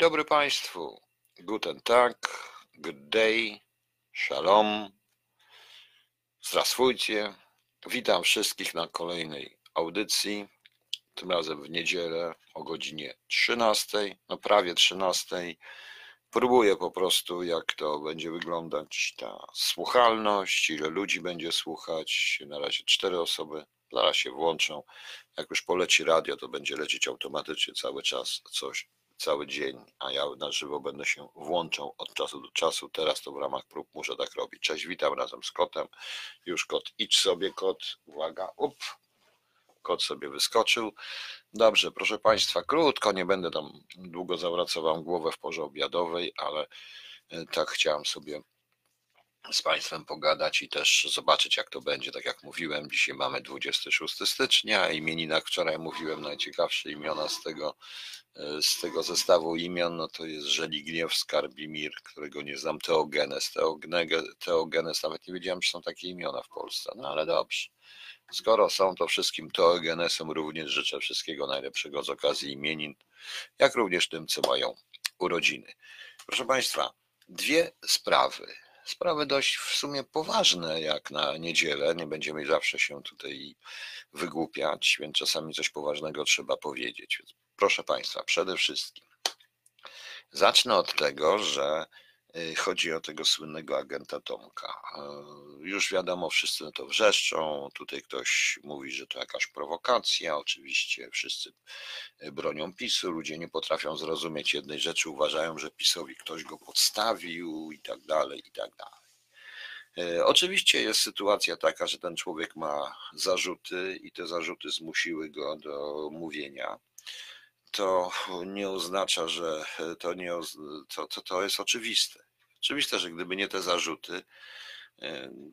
dobry Państwu. Guten Tag, good day, shalom. Zdrasujcie. Witam wszystkich na kolejnej audycji. Tym razem w niedzielę o godzinie 13, no prawie 13. Próbuję po prostu, jak to będzie wyglądać ta słuchalność, ile ludzi będzie słuchać. Na razie cztery osoby zaraz się włączą. Jak już poleci radio, to będzie lecieć automatycznie cały czas coś cały dzień, a ja na żywo będę się włączał od czasu do czasu. Teraz to w ramach prób muszę tak robić. Cześć, witam razem z kotem. Już kot, idź sobie kot, uwaga, up. Kot sobie wyskoczył. Dobrze, proszę Państwa, krótko, nie będę tam długo zawracał Wam głowę w porze obiadowej, ale e, tak chciałem sobie z Państwem pogadać i też zobaczyć, jak to będzie. Tak jak mówiłem, dzisiaj mamy 26 stycznia. Imieninach wczoraj mówiłem najciekawsze imiona z tego, e, z tego zestawu imion. No to jest Żeligniew, Skarbimir, którego nie znam, Teogenes. Teogenes, nawet nie wiedziałem, czy są takie imiona w Polsce, no ale dobrze. Skoro są, to wszystkim Teogenesom również życzę wszystkiego najlepszego z okazji imienin, jak również tym, co mają urodziny. Proszę Państwa, dwie sprawy sprawy dość w sumie poważne, jak na niedzielę. Nie będziemy zawsze się tutaj wygłupiać, więc czasami coś poważnego trzeba powiedzieć. Więc proszę Państwa, przede wszystkim zacznę od tego, że chodzi o tego słynnego agenta Tomka. Y, już wiadomo, wszyscy to wrzeszczą. Tutaj ktoś mówi, że to jakaś prowokacja. Oczywiście wszyscy y, bronią PiSu. Ludzie nie potrafią zrozumieć jednej rzeczy. Uważają, że PiSowi ktoś go podstawił i tak dalej, i tak dalej. Oczywiście jest sytuacja taka, że ten człowiek ma zarzuty i te zarzuty zmusiły go do mówienia to nie oznacza, że to, nie, to, to, to jest oczywiste. Oczywiste, że gdyby nie te zarzuty,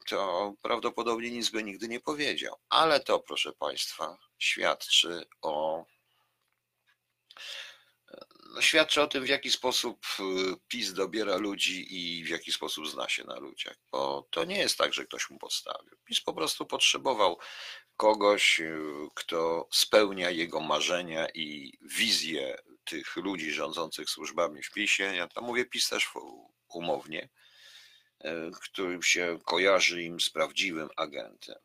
to prawdopodobnie nic by nigdy nie powiedział. Ale to, proszę Państwa, świadczy o. No, świadczy o tym, w jaki sposób PiS dobiera ludzi i w jaki sposób zna się na ludziach. Bo to nie jest tak, że ktoś mu podstawił. PiS po prostu potrzebował kogoś, y, kto spełnia jego marzenia i wizję tych ludzi rządzących służbami w PiSie. Ja tam mówię PiS też umownie, y, którym się kojarzy im z prawdziwym agentem.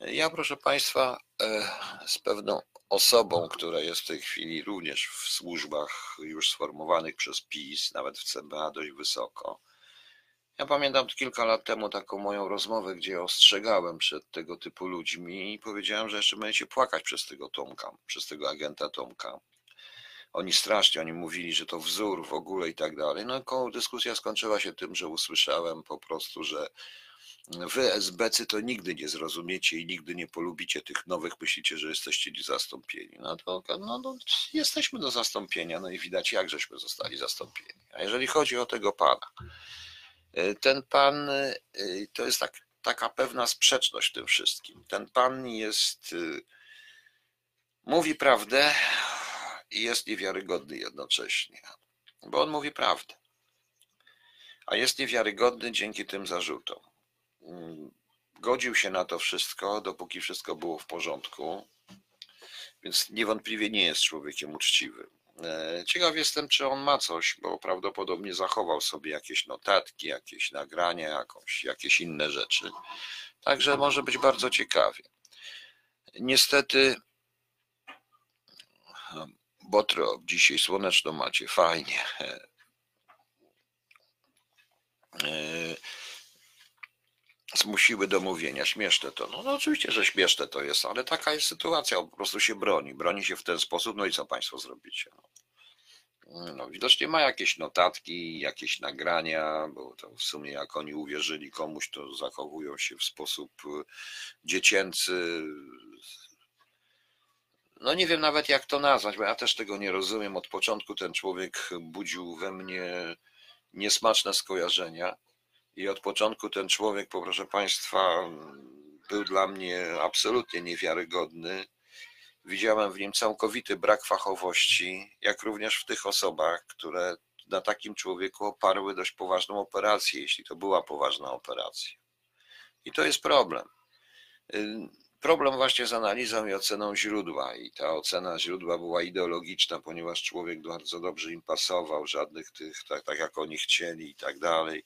Ja, proszę Państwa, e, z pewną osobą, która jest w tej chwili również w służbach już sformowanych przez PiS, nawet w CBA dość wysoko, ja pamiętam kilka lat temu taką moją rozmowę, gdzie ostrzegałem przed tego typu ludźmi i powiedziałem, że jeszcze będziecie płakać przez tego Tomka, przez tego agenta Tomka. Oni strasznie, oni mówili, że to wzór w ogóle i tak dalej. No, dyskusja skończyła się tym, że usłyszałem po prostu, że wy SBC to nigdy nie zrozumiecie i nigdy nie polubicie tych nowych, myślicie, że jesteście zastąpieni. No to no, no, jesteśmy do zastąpienia, no i widać jak żeśmy zostali zastąpieni. A jeżeli chodzi o tego pana, ten pan e, to jest tak, taka pewna sprzeczność w tym wszystkim. Ten pan jest, e, mówi prawdę i jest niewiarygodny jednocześnie, bo on mówi prawdę, a jest niewiarygodny dzięki tym zarzutom. Mm, godził się na to wszystko, dopóki wszystko było w porządku, więc niewątpliwie nie jest człowiekiem uczciwym. E, ciekaw jestem, czy on ma coś, bo prawdopodobnie zachował sobie jakieś notatki, jakieś nagrania, jakąś, jakieś inne rzeczy. Także może być bardzo ciekawie. Niestety, Botro, dzisiaj słoneczno macie, fajnie. Zmusiły do mówienia. Śmieszne to. No, no, oczywiście, że śmieszne to jest, ale taka jest sytuacja. Po prostu się broni. Broni się w ten sposób. No i co Państwo zrobicie? No. No, widocznie ma jakieś notatki, jakieś nagrania, bo to w sumie jak oni uwierzyli komuś, to zachowują się w sposób y, dziecięcy. no nie wiem nawet jak to nazwać, bo ja też tego nie rozumiem. Od początku ten człowiek budził we mnie niesmaczne skojarzenia i od początku ten człowiek, proszę Państwa, był dla mnie absolutnie niewiarygodny. Widziałem w nim całkowity brak fachowości, jak również w tych osobach, które na takim człowieku oparły dość poważną operację, jeśli to była poważna operacja. I to jest problem. Problem właśnie z analizą i oceną źródła. I ta ocena źródła była ideologiczna, ponieważ człowiek bardzo dobrze im pasował, żadnych tych, tak, tak jak oni chcieli i tak dalej.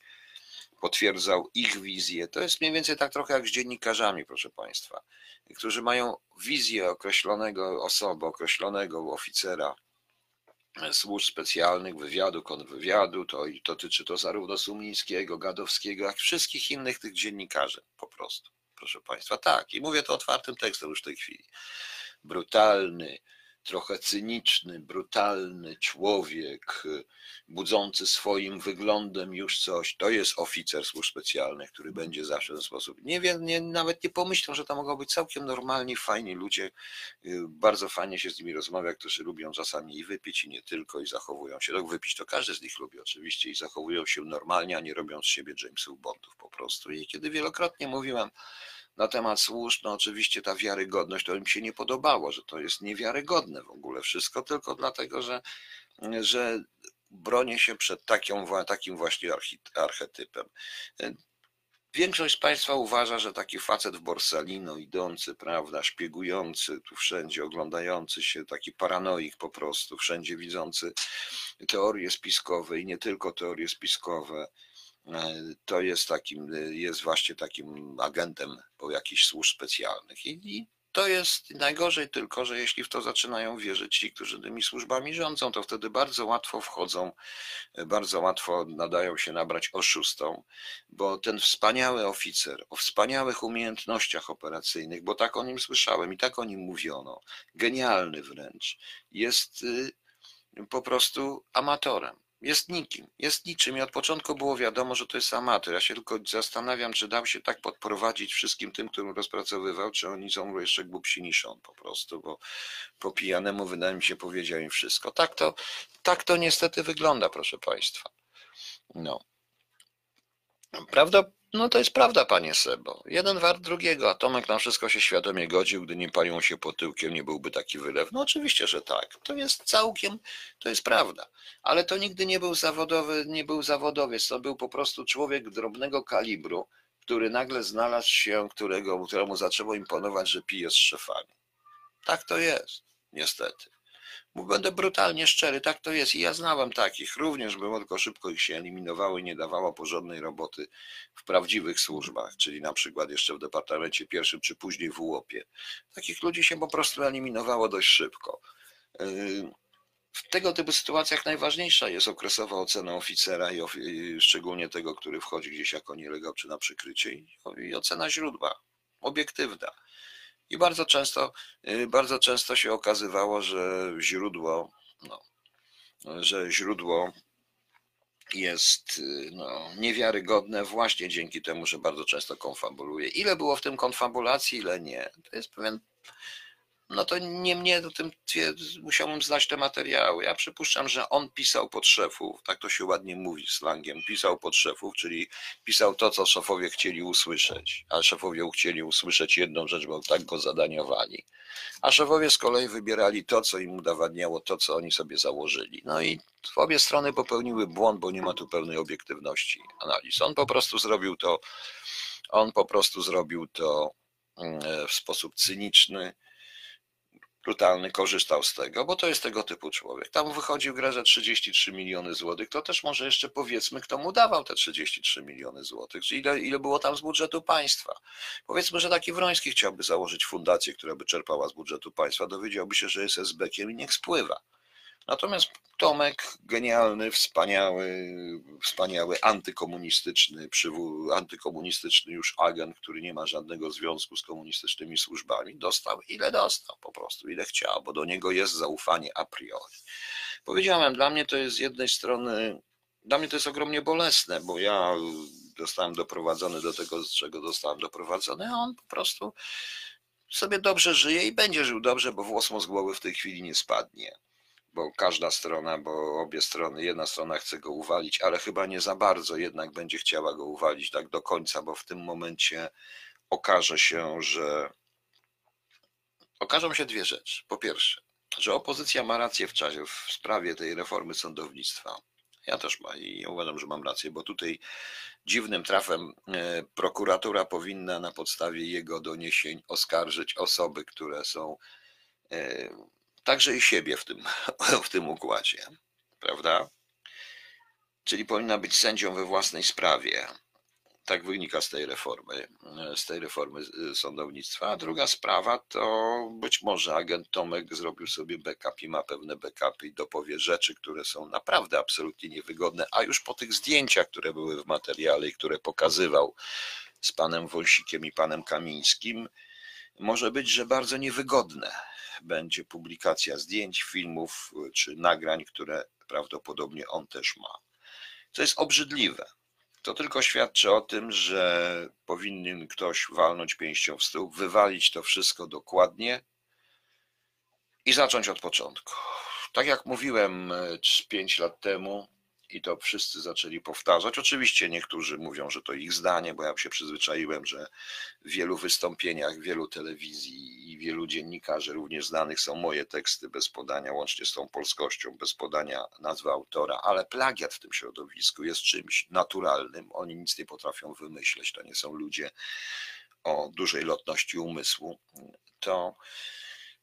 Potwierdzał ich wizję. To jest mniej więcej tak trochę jak z dziennikarzami, proszę Państwa, którzy mają wizję określonego osoby, określonego oficera, służb specjalnych, wywiadu, kontrwywiadu, to i dotyczy to zarówno Sumińskiego, Gadowskiego, jak i wszystkich innych tych dziennikarzy po prostu proszę Państwa. Tak, i mówię to otwartym tekstem już w tej chwili. Brutalny, trochę cyniczny, brutalny człowiek, budzący swoim wyglądem już coś, to jest oficer służb specjalnych, który będzie zawsze w ten sposób. Nie wiem, nie, nawet nie pomyślą, że to mogą być całkiem normalni, fajni ludzie. Bardzo fajnie się z nimi rozmawia, którzy lubią czasami i wypić, i nie tylko, i zachowują się. Tak, wypić to każdy z nich lubi oczywiście, i zachowują się normalnie, a nie robią z siebie Jamesów Bondów po prostu. I kiedy wielokrotnie mówiłem, na temat służb, no oczywiście ta wiarygodność to im się nie podobało, że to jest niewiarygodne w ogóle wszystko, tylko dlatego, że, że bronię się przed taką, takim właśnie archetypem. Większość z Państwa uważa, że taki facet w Borsalino, idący, prawda, szpiegujący tu wszędzie, oglądający się, taki paranoik po prostu, wszędzie widzący teorie spiskowe i nie tylko teorie spiskowe, to jest takim, jest właśnie takim agentem po jakichś służb specjalnych. I, I, to jest najgorzej tylko, że jeśli w to zaczynają wierzyć ci, którzy tymi służbami rządzą, to wtedy bardzo łatwo wchodzą, bardzo łatwo nadają się nabrać oszustom, bo ten wspaniały oficer o wspaniałych umiejętnościach operacyjnych, bo tak o nim słyszałem i tak o nim mówiono, genialny wręcz, jest y, po prostu amatorem jest nikim, jest niczym i od początku było wiadomo, że to jest amator. Ja się tylko zastanawiam, czy dał się tak podprowadzić wszystkim tym, którym rozpracowywał, czy oni są jeszcze głupsi niż on po prostu, bo po pijanemu wydaje mi się powiedział im wszystko. Tak to, tak to niestety wygląda, proszę Państwa. No. Prawda, no to jest prawda, panie Sebo. Jeden wart drugiego, a Tomek na wszystko się świadomie godził, gdy nie palił się po tyłkiem, nie byłby taki wylew. No oczywiście, że tak. To jest całkiem, to jest prawda. Ale to nigdy nie był zawodowy, nie był zawodowiec, to był po prostu człowiek drobnego kalibru, który nagle znalazł się, którego, któremu zaczęło imponować, że pije z szefami. Tak to jest, niestety. Będę brutalnie szczery, tak to jest. I ja znałem takich, również było, tylko szybko ich się eliminowało i nie dawało porządnej roboty w prawdziwych służbach, czyli na przykład jeszcze w Departamencie Pierwszym, czy później w UOP-ie. Takich ludzi się po prostu eliminowało dość szybko. Yy, w tego typu sytuacjach najważniejsza jest okresowa ocena oficera i, szczególnie tego, który wchodzi gdzieś jako nielegał czy na przykrycie i ocena źródła, obiektywna. I bardzo często, y, bardzo często się okazywało, że źródło, no, że źródło jest y, no, niewiarygodne właśnie dzięki temu, że bardzo często konfabuluje. Ile było w tym konfabulacji, ile nie. To jest pewien no to nie mnie, o tym musiałbym znać te materiały. Ja przypuszczam, że on pisał pod szefów, tak to się ładnie mówi slangiem, pisał pod szefów, czyli pisał to, co szefowie chcieli usłyszeć, a szefowie chcieli usłyszeć jedną rzecz, bo tak go zadaniowali. A szefowie z kolei wybierali to, co im udowadniało to, co oni sobie założyli. No i obie strony popełniły błąd, bo nie ma tu pełnej obiektywności analiz. On po prostu zrobił to, on po prostu zrobił to mm, w sposób cyniczny, brutalny korzystał z tego, bo to jest tego typu człowiek. Tam wychodził grę za 33 miliony złotych, to też może jeszcze powiedzmy, kto mu dawał te 33 miliony złotych, ile, ile było tam z budżetu państwa. Powiedzmy, że taki Wroński chciałby założyć fundację, która by czerpała z budżetu państwa, dowiedziałby się, że jest SB-kiem i niech spływa. Natomiast Tomek, genialny, wspaniały, wspaniały antykomunistyczny, antykomunistyczny już agent, który nie ma żadnego związku z komunistycznymi służbami, dostał ile dostał po prostu, ile chciał, bo do niego jest zaufanie a priori. Powiedziałem, dla mnie to jest z jednej strony, dla mnie to jest ogromnie bolesne, bo ja zostałem doprowadzony do tego, z czego zostałem doprowadzony, a on po prostu sobie dobrze żyje i będzie żył dobrze, bo włos mu z głowy w tej chwili nie spadnie. Bo każda strona, bo obie strony, jedna strona chce go uwalić, ale chyba nie za bardzo jednak będzie chciała go uwalić tak do końca, bo w tym momencie okaże się, że okażą się dwie rzeczy. Po pierwsze, że opozycja ma rację w czasie w sprawie tej reformy sądownictwa. Ja też mam i uważam, że mam rację, bo tutaj dziwnym trafem e, prokuratura powinna na podstawie jego doniesień oskarżyć osoby, które są e, także i siebie w tym, w tym układzie, prawda? Czyli powinna być sędzią we własnej sprawie. Tak wynika z tej reformy, z tej reformy e, sądownictwa. A druga sprawa to być może agent Tomek zrobił sobie backup i ma pewne backupy i dopowie rzeczy, które są naprawdę absolutnie niewygodne, a już po tych zdjęciach, które były w materiale i które pokazywał z panem Wąsikiem i panem Kamińskim, może być, że bardzo niewygodne będzie publikacja zdjęć, filmów e, czy nagrań, które prawdopodobnie on też ma. Co jest obrzydliwe to tylko świadczy o tym, że powinien ktoś walnąć pięścią w stół, wywalić to wszystko dokładnie i zacząć od początku. Tak jak mówiłem 5 e, lat temu, i to wszyscy zaczęli powtarzać. Oczywiście niektórzy mówią, że to ich zdanie, bo ja się przyzwyczaiłem, że w wielu wystąpieniach, wielu telewizji i wielu dziennikarzy również znanych są moje teksty bez podania, łącznie z tą polskością, bez podania nazwy autora, ale plagiat w tym środowisku jest czymś naturalnym. Oni nic nie potrafią wymyśleć, to nie są ludzie o dużej lotności umysłu. To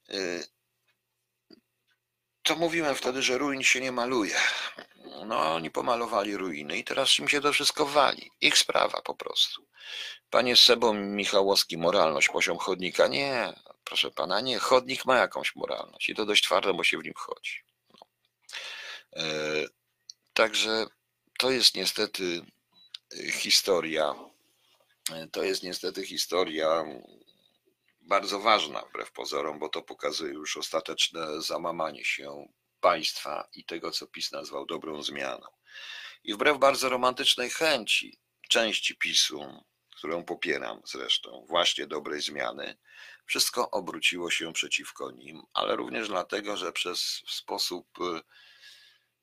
y, to mówiłem wtedy, że ruin się nie maluje. No, oni pomalowali ruiny i teraz im się to wszystko wali. Ich sprawa po prostu. Panie Sebo Michałowski, moralność, poziom chodnika. Nie, proszę pana, nie. Chodnik ma jakąś moralność i to dość twardo, bo się w nim chodzi. No. E, także to jest niestety historia. E, to jest niestety historia bardzo ważna wbrew pozorom, bo to pokazuje już ostateczne zamamanie się państwa i tego, co PiS nazwał dobrą zmianą. I wbrew bardzo romantycznej chęci części PiSu, którą popieram zresztą, właśnie dobrej zmiany, wszystko obróciło się przeciwko nim, ale również dlatego, że przez sposób y,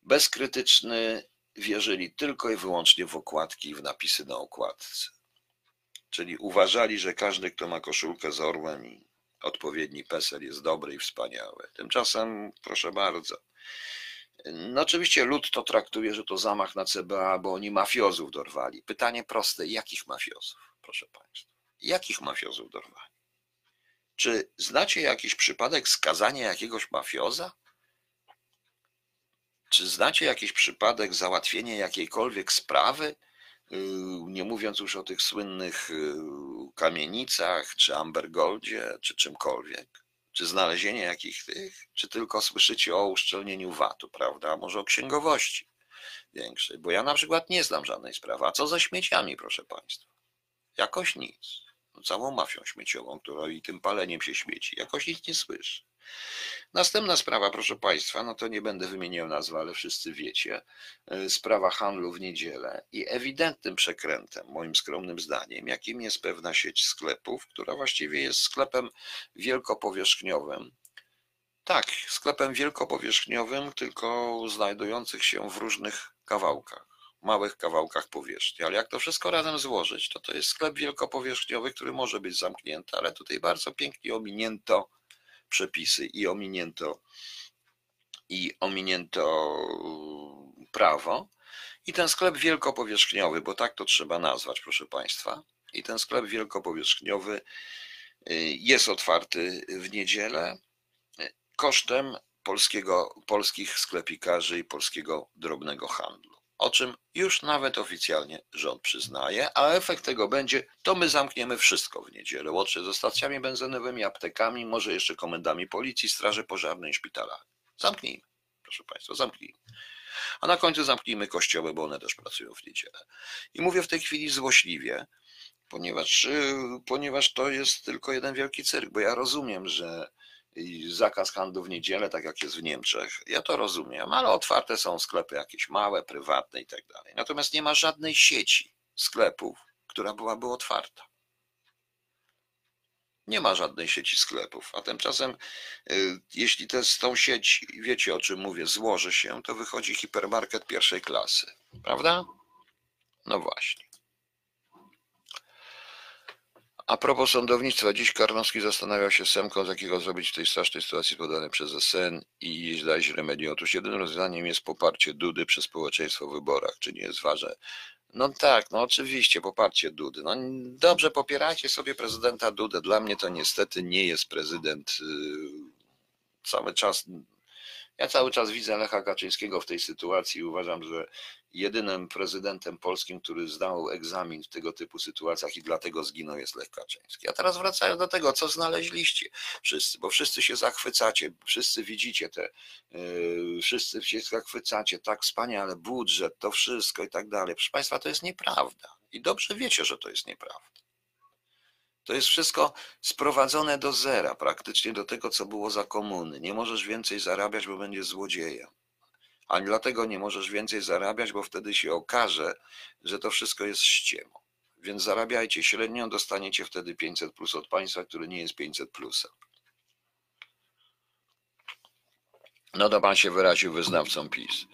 bezkrytyczny wierzyli tylko i wyłącznie w okładki i w napisy na okładce. Czyli uważali, że każdy, kto ma koszulkę z orłem i odpowiedni PESEL jest dobry i wspaniały. Tymczasem, proszę bardzo, no oczywiście lud to traktuje, że to zamach na CBA, bo oni mafiozów dorwali. Pytanie proste, jakich mafiozów, proszę Państwa? Jakich mafiozów dorwali? Czy znacie jakiś przypadek skazania jakiegoś mafioza? Czy znacie jakiś przypadek załatwienia jakiejkolwiek sprawy? Y, nie mówiąc już o tych słynnych y, kamienicach, czy Ambergoldzie, czy czymkolwiek. Czy znalezienie jakich tych, czy tylko słyszycie o uszczelnieniu VAT-u, prawda? A może o księgowości większej? Bo ja na przykład nie znam żadnej sprawy. A co ze śmieciami, proszę Państwa? Jakoś nic. No, całą mafią śmieciową, która i tym paleniem się śmieci. Jakoś nic nie słyszy. Następna sprawa, proszę Państwa, no to nie będę wymieniał nazwy, ale wszyscy wiecie. E, sprawa handlu w niedzielę i ewidentnym przekrętem, moim skromnym zdaniem, jakim jest pewna sieć sklepów, która właściwie jest sklepem wielkopowierzchniowym. Tak, sklepem wielkopowierzchniowym, tylko znajdujących się w różnych kawałkach małych kawałkach powierzchni. Ale jak to wszystko razem złożyć, to to jest sklep wielkopowierzchniowy, który może być zamknięty, ale tutaj bardzo pięknie ominięto przepisy i ominięto i ominięto prawo. I ten sklep wielkopowierzchniowy, bo tak to trzeba nazwać, proszę Państwa, i ten sklep wielkopowierzchniowy y, jest otwarty w niedzielę y, kosztem polskiego, polskich sklepikarzy i polskiego drobnego handlu o czym już nawet oficjalnie rząd przyznaje, a efekt tego będzie, to my zamkniemy wszystko w niedzielę, łącznie ze stacjami benzynowymi, aptekami, może jeszcze komendami policji, straży pożarnej, szpitalami. Zamknijmy, proszę Państwa, zamknijmy. A na końcu zamknijmy kościoły, bo one też pracują w niedzielę. I mówię w tej chwili złośliwie, ponieważ, y, ponieważ to jest tylko jeden wielki cyrk, bo ja rozumiem, że zakaz handlu w niedzielę, tak jak jest w Niemczech. Ja to rozumiem, ale otwarte są sklepy jakieś małe, prywatne i tak dalej. Natomiast nie ma żadnej sieci sklepów, która byłaby otwarta. Nie ma żadnej sieci sklepów, a tymczasem, y, jeśli te, z tą sieć, wiecie o czym mówię, złoży się, to wychodzi hipermarket pierwszej klasy, prawda? No właśnie. A propos sądownictwa, dziś Karnowski zastanawiał się Semką, z jakiego zrobić w tej strasznej sytuacji podanej przez SN i znaleźć remedium. Otóż jedynym rozwiązaniem jest poparcie Dudy przez społeczeństwo w wyborach. Czy nie jest ważne? No tak, no oczywiście, poparcie Dudy. No dobrze, popierajcie sobie prezydenta Dudę. Dla mnie to niestety nie jest prezydent yy, cały czas. Ja cały czas widzę Lecha Kaczyńskiego w tej sytuacji i uważam, że jedynym prezydentem polskim, który zdał egzamin w tego typu sytuacjach i dlatego zginął jest Lech Kaczyński. A teraz wracając do tego, co znaleźliście wszyscy, bo wszyscy się zachwycacie, wszyscy widzicie te, yy, wszyscy się zachwycacie, tak wspaniale, budżet, to wszystko i tak dalej. Proszę Państwa, to jest nieprawda i dobrze wiecie, że to jest nieprawda. To jest wszystko sprowadzone do zera, praktycznie do tego, co było za komuny. Nie możesz więcej zarabiać, bo będziesz złodziejem a dlatego nie możesz więcej zarabiać, bo wtedy się okaże, że to wszystko jest ściemą. Więc zarabiajcie średnio, dostaniecie wtedy 500 plus od państwa, który nie jest 500 plusa. No to pan się wyraził wyznawcą PiS.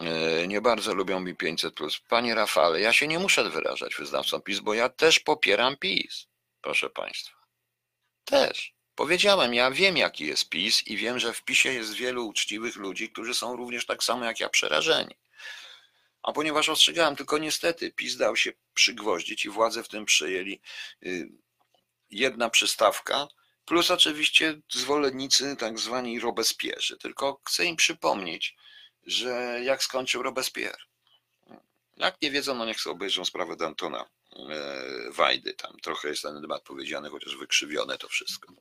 E, nie bardzo lubią mi 500 plus. Panie Rafale, ja się nie muszę wyrażać wyznawcą PiS, bo ja też popieram PiS, proszę państwa. Też. Powiedziałem, ja wiem, jaki jest PiS i wiem, że w PiSie jest wielu uczciwych ludzi, którzy są również tak samo jak ja przerażeni. A ponieważ ostrzegałem, tylko niestety PiS dał się przygwoździć i władze w tym przejęli y, jedna przystawka, plus oczywiście zwolennicy tak zwani Robespierze. Tylko chcę im przypomnieć, że jak skończył Robespierre. Jak nie wiedzą, no niech sobie obejrzą sprawę Dantona Wajdy. Tam trochę jest na temat powiedziane, chociaż wykrzywione to wszystko.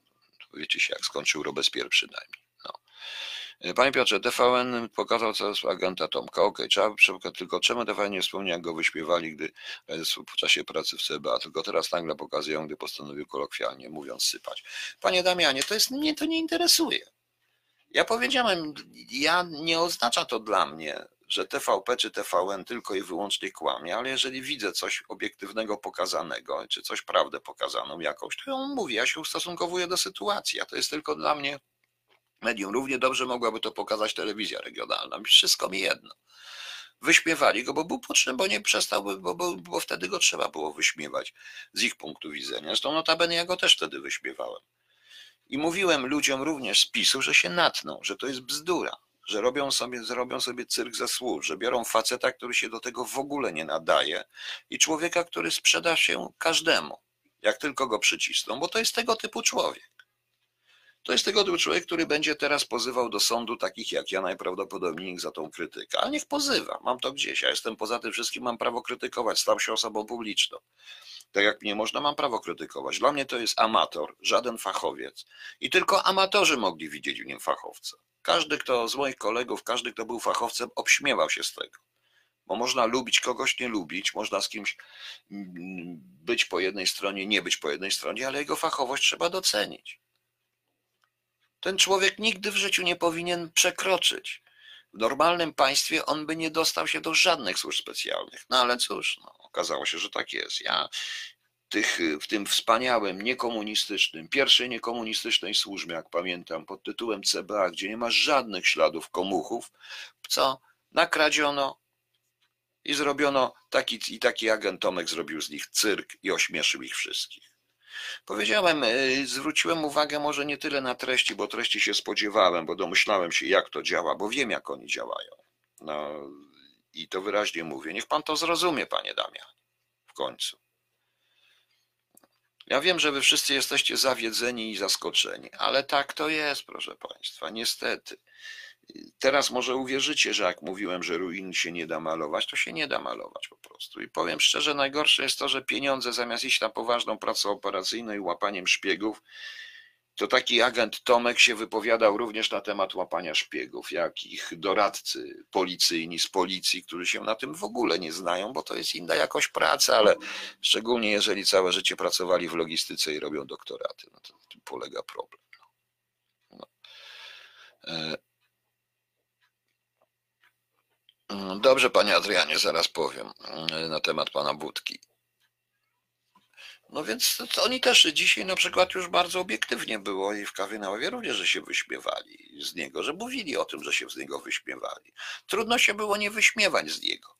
Wiecie się, jak skończył Robespierre przynajmniej. No. Panie Piotrze, TVN pokazał co agenta Tomka. Okej, okay, trzeba tylko czemu TVN nie wspomniał, jak go wyśpiewali, gdy w czasie pracy w CBA, tylko teraz nagle pokazują, gdy postanowił kolokwialnie mówiąc sypać. Panie Damianie, to jest, mnie to nie interesuje. Ja powiedziałem, ja nie oznacza to dla mnie, że TVP czy TVN tylko i wyłącznie kłamie, ale jeżeli widzę coś obiektywnego pokazanego, czy coś prawdę pokazaną jakąś, to ją mówię, ja się ustosunkowuję do sytuacji, a to jest tylko dla mnie medium. Równie dobrze mogłaby to pokazać telewizja regionalna, wszystko mi jedno. Wyśmiewali go, bo był potrzebny, bo nie przestał, bo, bo, bo wtedy go trzeba było wyśmiewać z ich punktu widzenia. Zresztą notabene ja go też wtedy wyśmiewałem. I mówiłem ludziom również z PiSu, że się natną, że to jest bzdura, że robią sobie, zrobią sobie cyrk ze słów, że biorą faceta, który się do tego w ogóle nie nadaje i człowieka, który sprzeda się każdemu, jak tylko go przycisną, bo to jest tego typu człowiek. To jest tego typu człowiek, który będzie teraz pozywał do sądu takich jak ja najprawdopodobniej za tą krytykę. Ale niech pozywa, mam to gdzieś. Ja jestem poza tym wszystkim, mam prawo krytykować, stał się osobą publiczną. Tak jak mnie można, mam prawo krytykować. Dla mnie to jest amator, żaden fachowiec. I tylko amatorzy mogli widzieć w nim fachowca. Każdy, kto z moich kolegów, każdy, kto był fachowcem, obśmiewał się z tego. Bo można lubić kogoś, nie lubić, można z kimś mm, być po jednej stronie, nie być po jednej stronie, ale jego fachowość trzeba docenić. Ten człowiek nigdy w życiu nie powinien przekroczyć. W normalnym państwie on by nie dostał się do żadnych służb specjalnych. No ale cóż, no, okazało się, że tak jest. Ja tych, w tym wspaniałym, niekomunistycznym, pierwszej niekomunistycznej służbie, jak pamiętam, pod tytułem CBA, gdzie nie ma żadnych śladów komuchów, co nakradziono i zrobiono taki i taki agent Tomek zrobił z nich cyrk i ośmieszył ich wszystkich. Powiedziałem, e, zwróciłem uwagę może nie tyle na treści, bo treści się spodziewałem, bo domyślałem się, jak to działa, bo wiem, jak oni działają. No i to wyraźnie mówię. Niech pan to zrozumie, panie Damian, w końcu. Ja wiem, że wy wszyscy jesteście zawiedzeni i zaskoczeni, ale tak to jest, proszę państwa, niestety. Teraz może uwierzycie, że jak mówiłem, że ruin się nie da malować, to się nie da malować po prostu. I powiem szczerze, najgorsze jest to, że pieniądze zamiast iść na poważną pracę operacyjną i łapaniem szpiegów, to taki agent Tomek się wypowiadał również na temat łapania szpiegów, jak ich doradcy policyjni z policji, którzy się na tym w ogóle nie znają, bo to jest inna jakość pracy, ale szczególnie jeżeli całe życie pracowali w logistyce i robią doktoraty, no to tym polega problem. No. no. E, mm, dobrze, panie Adrianie, zaraz powiem e, na temat pana Budki. No więc oni też dzisiaj na przykład już bardzo obiektywnie było i w Kawynałowie również, że się wyśmiewali z niego, że mówili o tym, że się z niego wyśmiewali. Trudno się było nie wyśmiewać z niego.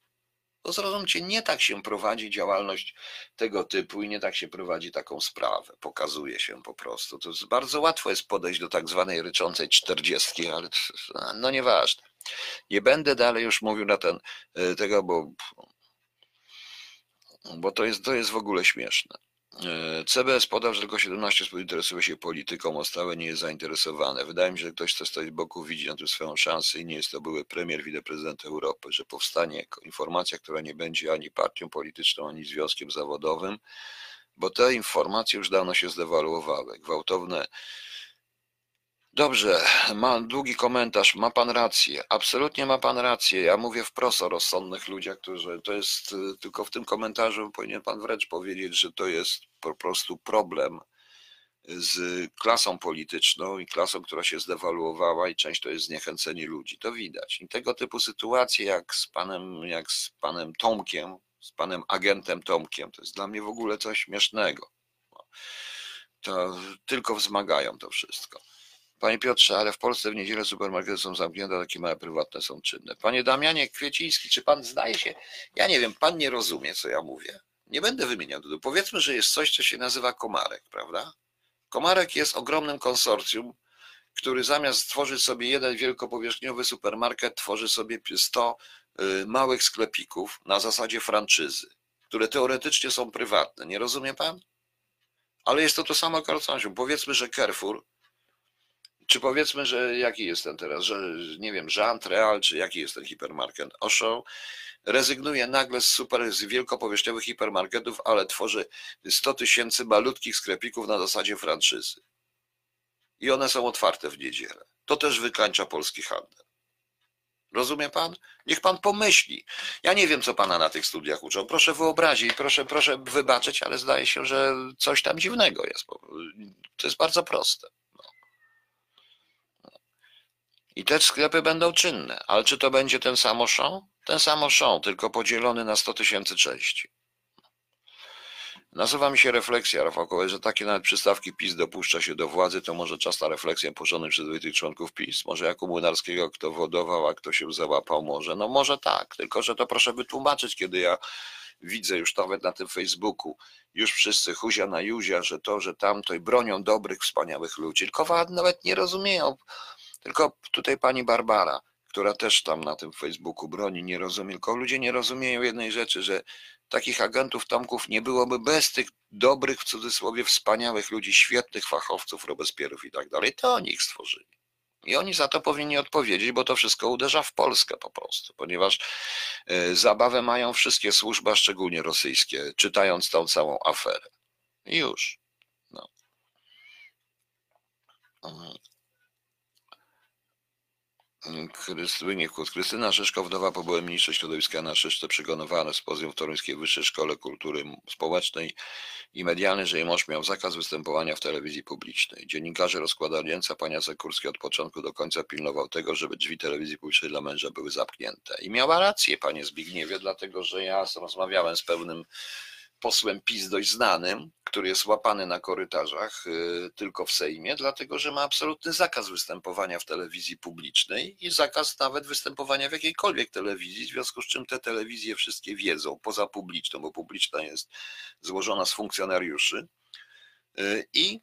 To zrozumcie, nie tak się prowadzi działalność tego typu i nie tak się prowadzi taką sprawę. Pokazuje się po prostu. To jest bardzo łatwo jest podejść do tak zwanej ryczącej czterdziestki, ale no nieważne. Nie będę dalej już mówił na ten e, tego, bo, bo to, jest, to jest w ogóle śmieszne. E, CBS podał, że tylko 17 spółek interesuje się polityką, o stałe nie jest zainteresowane. Wydaje mi się, że ktoś, kto stoi z boku, widzi na tym swoją szansę i nie jest to były premier, wiceprezydent Europy, że powstanie informacja, która nie będzie ani partią polityczną, ani związkiem zawodowym, bo te informacje już dawno się zdewaluowały. Gwałtowne Dobrze, ma długi komentarz. Ma pan rację. Absolutnie ma pan rację. Ja mówię wprost o rozsądnych ludziach, którzy to jest y, tylko w tym komentarzu powinien pan wręcz powiedzieć, że to jest po prostu problem z klasą polityczną i klasą, która się zdewaluowała i część to jest zniechęcenie ludzi. To widać. I tego typu sytuacje jak z panem, jak z panem Tomkiem, z panem agentem Tomkiem, to jest dla mnie w ogóle coś śmiesznego. To tylko wzmagają to wszystko. Panie Piotrze, ale w Polsce w niedzielę supermarkety są zamknięte, takie małe prywatne są czynne. Panie Damianie Kwieciński, czy pan zdaje się, ja nie wiem, pan nie rozumie, co ja mówię. Nie będę wymieniał tego. Powiedzmy, że jest coś, co się nazywa komarek, prawda? Komarek jest ogromnym konsorcjum, który zamiast stworzyć sobie jeden wielkopowierzchniowy supermarket, tworzy sobie 100 y, małych sklepików na zasadzie franczyzy, które teoretycznie są prywatne. Nie rozumie pan? Ale jest to to samo konsorcjum. Powiedzmy, że Carrefour czy powiedzmy, że jaki jest ten teraz, że nie wiem, Jean Real, czy jaki jest ten hipermarket Auchan, rezygnuje nagle z super, z wielkopowierzchniowych hipermarketów, ale tworzy 100 tysięcy malutkich sklepików na zasadzie franczyzy. I one są otwarte w niedzielę. To też wykańcza polski handel. Rozumie pan? Niech pan pomyśli. Ja nie wiem, co pana na tych studiach uczą. Proszę wyobrazić, proszę, proszę wybaczyć, ale zdaje się, że coś tam dziwnego jest. To jest bardzo proste. I te sklepy będą czynne. Ale czy to będzie ten samo show? Ten samo show, tylko podzielony na 100 tysięcy części. Nasuwa mi się refleksja, Rafał że takie nawet przystawki PiS dopuszcza się do władzy, to może czas na refleksję porządnych przyzwoitych członków PiS. Może jak u Młynarskiego kto wodował, a kto się załapał, może. No może tak, tylko że to proszę wytłumaczyć, kiedy ja widzę już nawet na tym Facebooku, już wszyscy huzia na juzia, że to, że tamto i bronią dobrych, wspaniałych ludzi, tylko nawet nie rozumieją tylko tutaj pani Barbara, która też tam na tym Facebooku broni, nie rozumie, tylko ludzie nie rozumieją jednej rzeczy, że takich agentów Tomków nie byłoby bez tych dobrych, w cudzysłowie, wspaniałych ludzi, świetnych fachowców, Robespierów i tak dalej. To oni ich stworzyli. I oni za to powinni odpowiedzieć, bo to wszystko uderza w Polskę po prostu, ponieważ y, zabawę mają wszystkie służby, szczególnie rosyjskie, czytając tą całą aferę. I już. No. Krystynie Krystyna Szyszko, wdowa po byłym ministrze środowiska na Szyszce, przekonywała na sympozjum w Toruńskiej Wyższej Szkole Kultury Społecznej i Medialnej, że jej mąż miał zakaz występowania w telewizji publicznej. Dziennikarze rozkładali ręce, pania Sekurski od początku do końca pilnował tego, żeby drzwi telewizji publicznej dla męża były zamknięte. I miała rację, panie Zbigniewie, dlatego że ja rozmawiałem z pewnym posłem PiS dość znanym, który jest łapany na korytarzach y, tylko w Sejmie, dlatego że ma absolutny zakaz występowania w telewizji publicznej i zakaz nawet występowania w jakiejkolwiek telewizji, w związku z czym te telewizje wszystkie wiedzą, poza publiczną, bo publiczna jest złożona z funkcjonariuszy y, i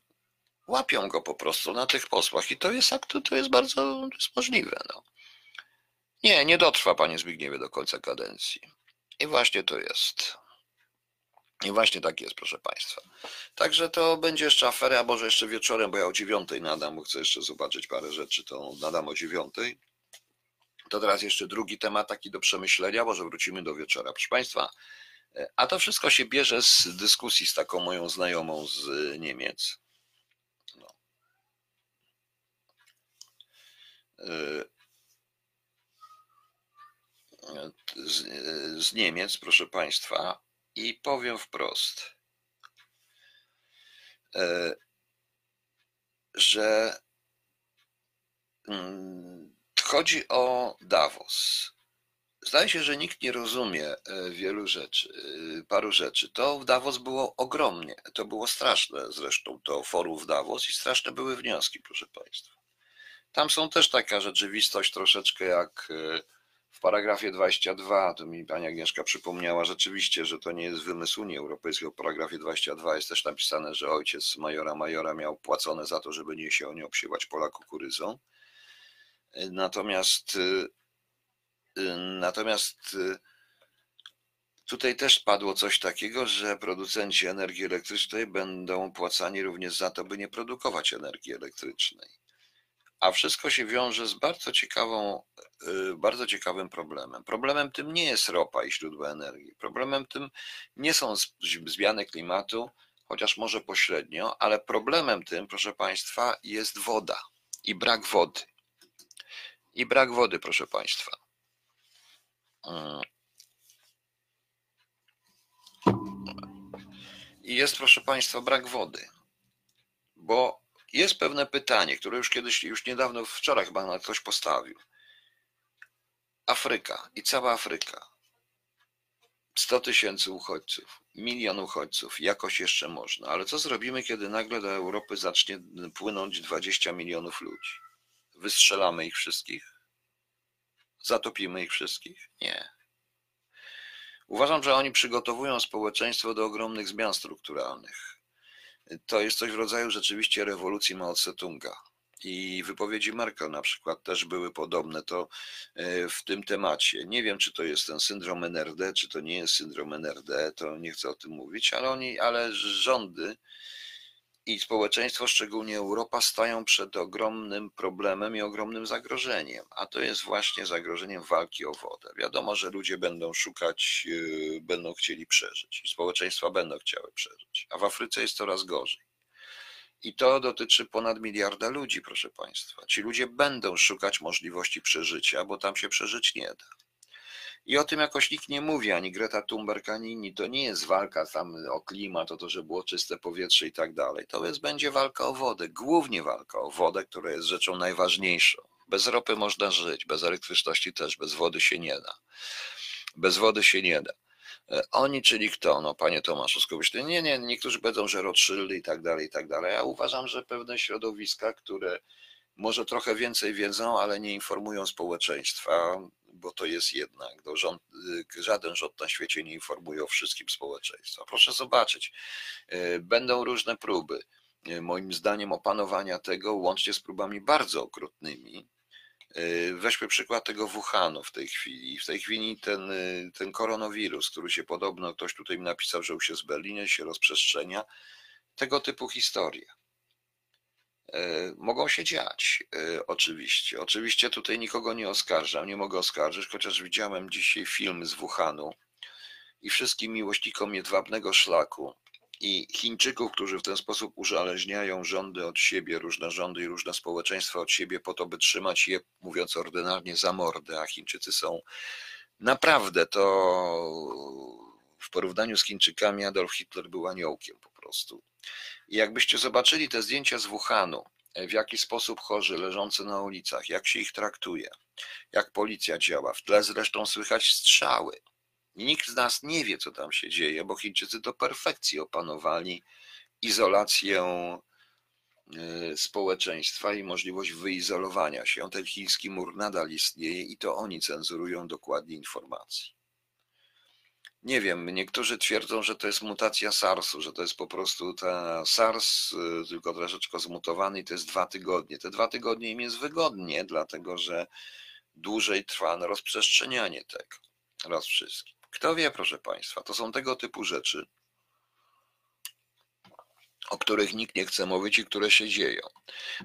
łapią go po prostu na tych posłach i to jest, to jest bardzo to jest możliwe. No. Nie, nie dotrwa panie Zbigniewie do końca kadencji. I właśnie to jest. I właśnie tak jest, proszę Państwa. Także to będzie jeszcze afera, a może jeszcze wieczorem, bo ja o dziewiątej nadam, bo chcę jeszcze zobaczyć parę rzeczy, to nadam o dziewiątej. To teraz jeszcze drugi temat taki do przemyślenia, może wrócimy do wieczora. Proszę Państwa, a to wszystko się bierze z dyskusji z taką moją znajomą z Niemiec. No. Z, z Niemiec, proszę Państwa, i powiem wprost, e, że mm, chodzi o Davos. zdaje się, że nikt nie rozumie e, wielu rzeczy, e, paru rzeczy. To w Davos było ogromnie, to było straszne zresztą, to forum w Davos i straszne były wnioski, proszę Państwa. Tam są też taka rzeczywistość troszeczkę jak w paragrafie 22, to mi pani Agnieszka przypomniała rzeczywiście, że to nie jest wymysł Unii Europejskiej. W paragrafie 22 jest też napisane, że ojciec majora majora miał płacone za to, żeby nie się nie obsiewać pola kukurydzą. Natomiast natomiast tutaj też padło coś takiego, że producenci energii elektrycznej będą płacani również za to, by nie produkować energii elektrycznej. A wszystko się wiąże z bardzo ciekawą, y, bardzo ciekawym problemem. Problemem tym nie jest ropa i źródła energii. Problemem tym nie są zmiany klimatu, chociaż może pośrednio, ale problemem tym, proszę Państwa, jest woda i brak wody. I brak wody, proszę Państwa. Mm. I jest, proszę Państwa, brak wody, bo jest pewne pytanie, które już kiedyś, już niedawno, wczoraj chyba na ktoś postawił. Afryka i cała Afryka. 100 tysięcy uchodźców, milion uchodźców, jakoś jeszcze można, ale co zrobimy, kiedy nagle do Europy zacznie płynąć 20 milionów ludzi? Wystrzelamy ich wszystkich? Zatopimy ich wszystkich? Nie. Uważam, że oni przygotowują społeczeństwo do ogromnych zmian strukturalnych to jest coś w rodzaju rzeczywiście rewolucji Mao Tse-tunga. I wypowiedzi Merkel na przykład też były podobne to e, w tym temacie. Nie wiem, czy to jest ten syndrom NRD, czy to nie jest syndrom NRD, to nie chcę o tym mówić, ale oni, ale rządy i społeczeństwo, szczególnie Europa, stają przed ogromnym problemem i ogromnym zagrożeniem, a to jest właśnie zagrożeniem walki o wodę. Wiadomo, że ludzie będą szukać, yy, będą chcieli przeżyć i społeczeństwa będą chciały przeżyć, a w Afryce jest coraz gorzej. I to dotyczy ponad miliarda ludzi, proszę Państwa. Ci ludzie będą szukać możliwości przeżycia, bo tam się przeżyć nie da. I o tym jakoś nikt nie mówi, ani Greta Thunberg, ani inni. To nie jest walka tam o klimat, o to, żeby było czyste powietrze i tak dalej. To jest, będzie walka o wodę, głównie walka o wodę, która jest rzeczą najważniejszą. Bez ropy można żyć, bez elektryczności też, bez wody się nie da. Bez wody się nie da. E, oni, czyli kto? No, panie Tomaszu Skobyś, nie, nie, niektórzy będą, że Rothschildy i tak dalej, i tak dalej. Ja uważam, że pewne środowiska, które może trochę więcej wiedzą, ale nie informują społeczeństwa, bo to jest jednak, no, rząd, y, żaden rząd na świecie nie informuje o wszystkim społeczeństwa. Proszę zobaczyć, y, będą różne próby, y, moim zdaniem, opanowania tego, łącznie z próbami bardzo okrutnymi. Weźmy przykład tego Wuhanu w tej chwili. W tej chwili ten, ten koronawirus, który się podobno, ktoś tutaj mi napisał, że już jest w Berlinie, się rozprzestrzenia. Tego typu historia. E, mogą się dziać, e, oczywiście. Oczywiście tutaj nikogo nie oskarżam, nie mogę oskarżyć, chociaż widziałem dzisiaj film z Wuhanu i wszystkim miłośnikom jedwabnego szlaku i Chińczyków, którzy w ten sposób uzależniają rządy od siebie, różne rządy i różne społeczeństwa od siebie po to, by trzymać je, mówiąc ordynarnie, za mordę, a Chińczycy są naprawdę to w porównaniu z Chińczykami Adolf Hitler był aniołkiem po prostu. I jakbyście zobaczyli te zdjęcia z Wuhanu, e, w jaki sposób chorzy leżący na ulicach, jak się ich traktuje, jak policja działa, w tle zresztą słychać strzały. Nikt z nas nie wie, co tam się dzieje, bo Chińczycy do perfekcji opanowali izolację e, społeczeństwa i możliwość wyizolowania się. Ten chiński mur nadal istnieje i to oni cenzurują dokładnie informacji. Nie wiem, niektórzy twierdzą, że to jest mutacja SARS-u, że to jest po prostu ta SARS, y, tylko troszeczkę zmutowany i to jest dwa tygodnie. Te dwa tygodnie im jest wygodnie, dlatego że dłużej trwa rozprzestrzenianie tego. Raz wszystkim. Kto wie, proszę Państwa, to są tego typu rzeczy, o których nikt nie chce mówić i które się dzieją.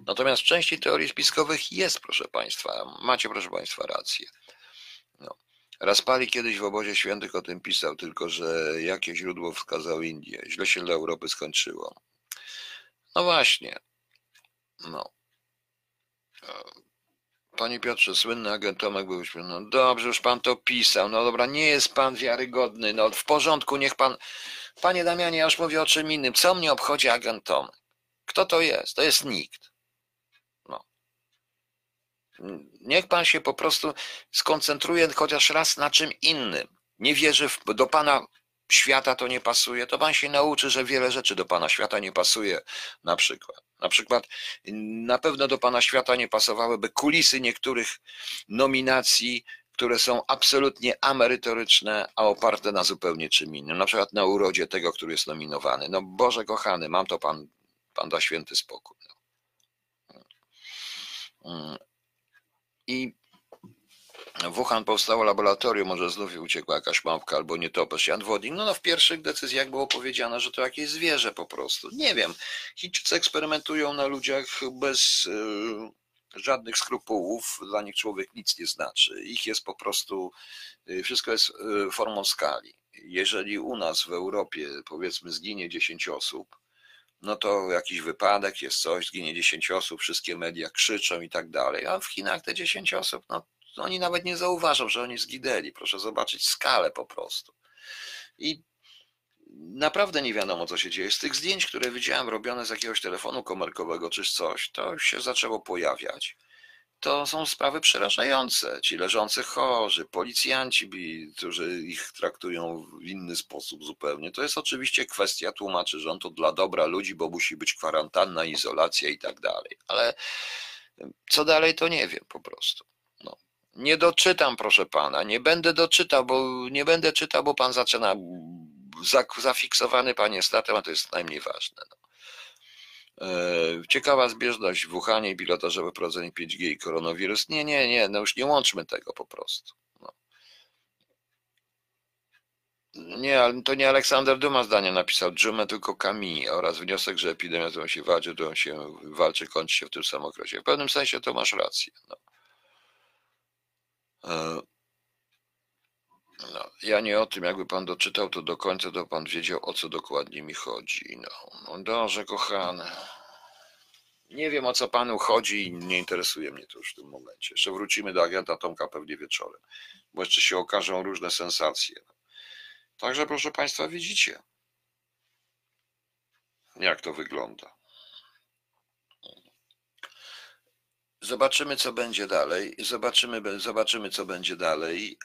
Natomiast w części teorii spiskowych jest, proszę Państwa, macie, proszę Państwa, rację. No. Raspali kiedyś w obozie świętych o tym pisał, tylko że jakie źródło wskazał Indię. Źle się dla Europy skończyło. No właśnie. No. E, panie Piotrze, słynny agent Tomek był No dobrze, już pan to pisał. No dobra, nie jest pan wiarygodny. No w porządku, niech pan. Panie Damianie, ja już mówię o czym innym. Co mnie obchodzi agent Tomek? Kto to jest? To jest nikt. No. Niech pan się po prostu skoncentruje chociaż raz na czym innym. Nie wierzy w, do pana świata to nie pasuje, to pan się nauczy, że wiele rzeczy do pana świata nie pasuje. Na przykład. Na przykład na pewno do pana świata nie pasowałyby kulisy niektórych nominacji, które są absolutnie amerytoryczne, a oparte na zupełnie czym innym. Na przykład na urodzie tego, który jest nominowany. No Boże kochany, mam to pan, pan da święty spokój. I Wuhan powstało laboratorium, może znów uciekła jakaś małpka albo nietoperz Jan Wodnik. No, no w pierwszych decyzjach było powiedziane, że to jakieś zwierzę po prostu. Nie wiem. Chińczycy eksperymentują na ludziach bez y, żadnych skrupułów. Dla nich człowiek nic nie znaczy. Ich jest po prostu, y, wszystko jest y, formą skali. Jeżeli u nas w Europie powiedzmy zginie 10 osób, no to jakiś wypadek, jest coś, zginie 10 osób, wszystkie media krzyczą i tak dalej, a w Chinach te 10 osób, no oni nawet nie zauważą, że oni zginęli. Proszę zobaczyć skalę po prostu. I naprawdę nie wiadomo, co się dzieje. Z tych zdjęć, które widziałem robione z jakiegoś telefonu komórkowego czy coś, to się zaczęło pojawiać. To są sprawy przerażające. Ci leżący chorzy, policjanci, którzy ich traktują w inny sposób zupełnie. To jest oczywiście kwestia, tłumaczy rząd, to dla dobra ludzi, bo musi być kwarantanna, izolacja i tak dalej. Ale co dalej, to nie wiem po prostu. Nie doczytam, proszę pana, nie będę doczytał, bo nie będę czytał, bo pan zaczyna zafiksowany panie statem, a to jest najmniej ważne. No. E, ciekawa zbieżność w Wuhanie i pilotażowe prowadzenie 5G i koronawirus. Nie, nie, nie, no już nie łączmy tego po prostu. No. Nie, to nie Aleksander Duma zdanie napisał Dżumę, tylko Kami oraz wniosek, że epidemia, którą się walczy, którą się walczy, kończy się w tym samym okresie. W pewnym sensie to masz rację. No. No, ja nie o tym, jakby pan doczytał to do końca, to pan wiedział, o co dokładnie mi chodzi. No, no dobrze, kochany. Nie wiem, o co panu chodzi i nie interesuje mnie to już w tym momencie. Jeszcze wrócimy do agenta Tomka pewnie wieczorem, bo jeszcze się okażą różne sensacje. Także, proszę państwa, widzicie, jak to wygląda. Zobaczymy, co będzie dalej. Zobaczymy, zobaczymy, co będzie dalej.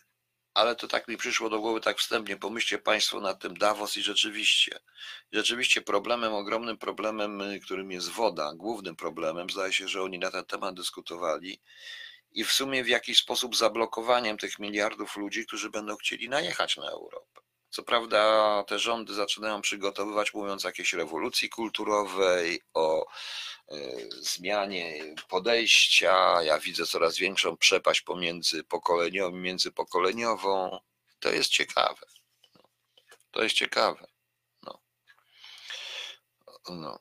Ale to tak mi przyszło do głowy, tak wstępnie. Pomyślcie Państwo nad tym Davos i rzeczywiście, rzeczywiście problemem, ogromnym problemem, którym jest woda, głównym problemem, zdaje się, że oni na ten temat dyskutowali i w sumie w jakiś sposób zablokowaniem tych miliardów ludzi, którzy będą chcieli najechać na Europę. Co prawda te rządy zaczynają przygotowywać, mówiąc o jakiejś rewolucji kulturowej, o e, zmianie podejścia. Ja widzę coraz większą przepaść pomiędzy pokoleniową i międzypokoleniową. To jest ciekawe. To jest ciekawe. No. No.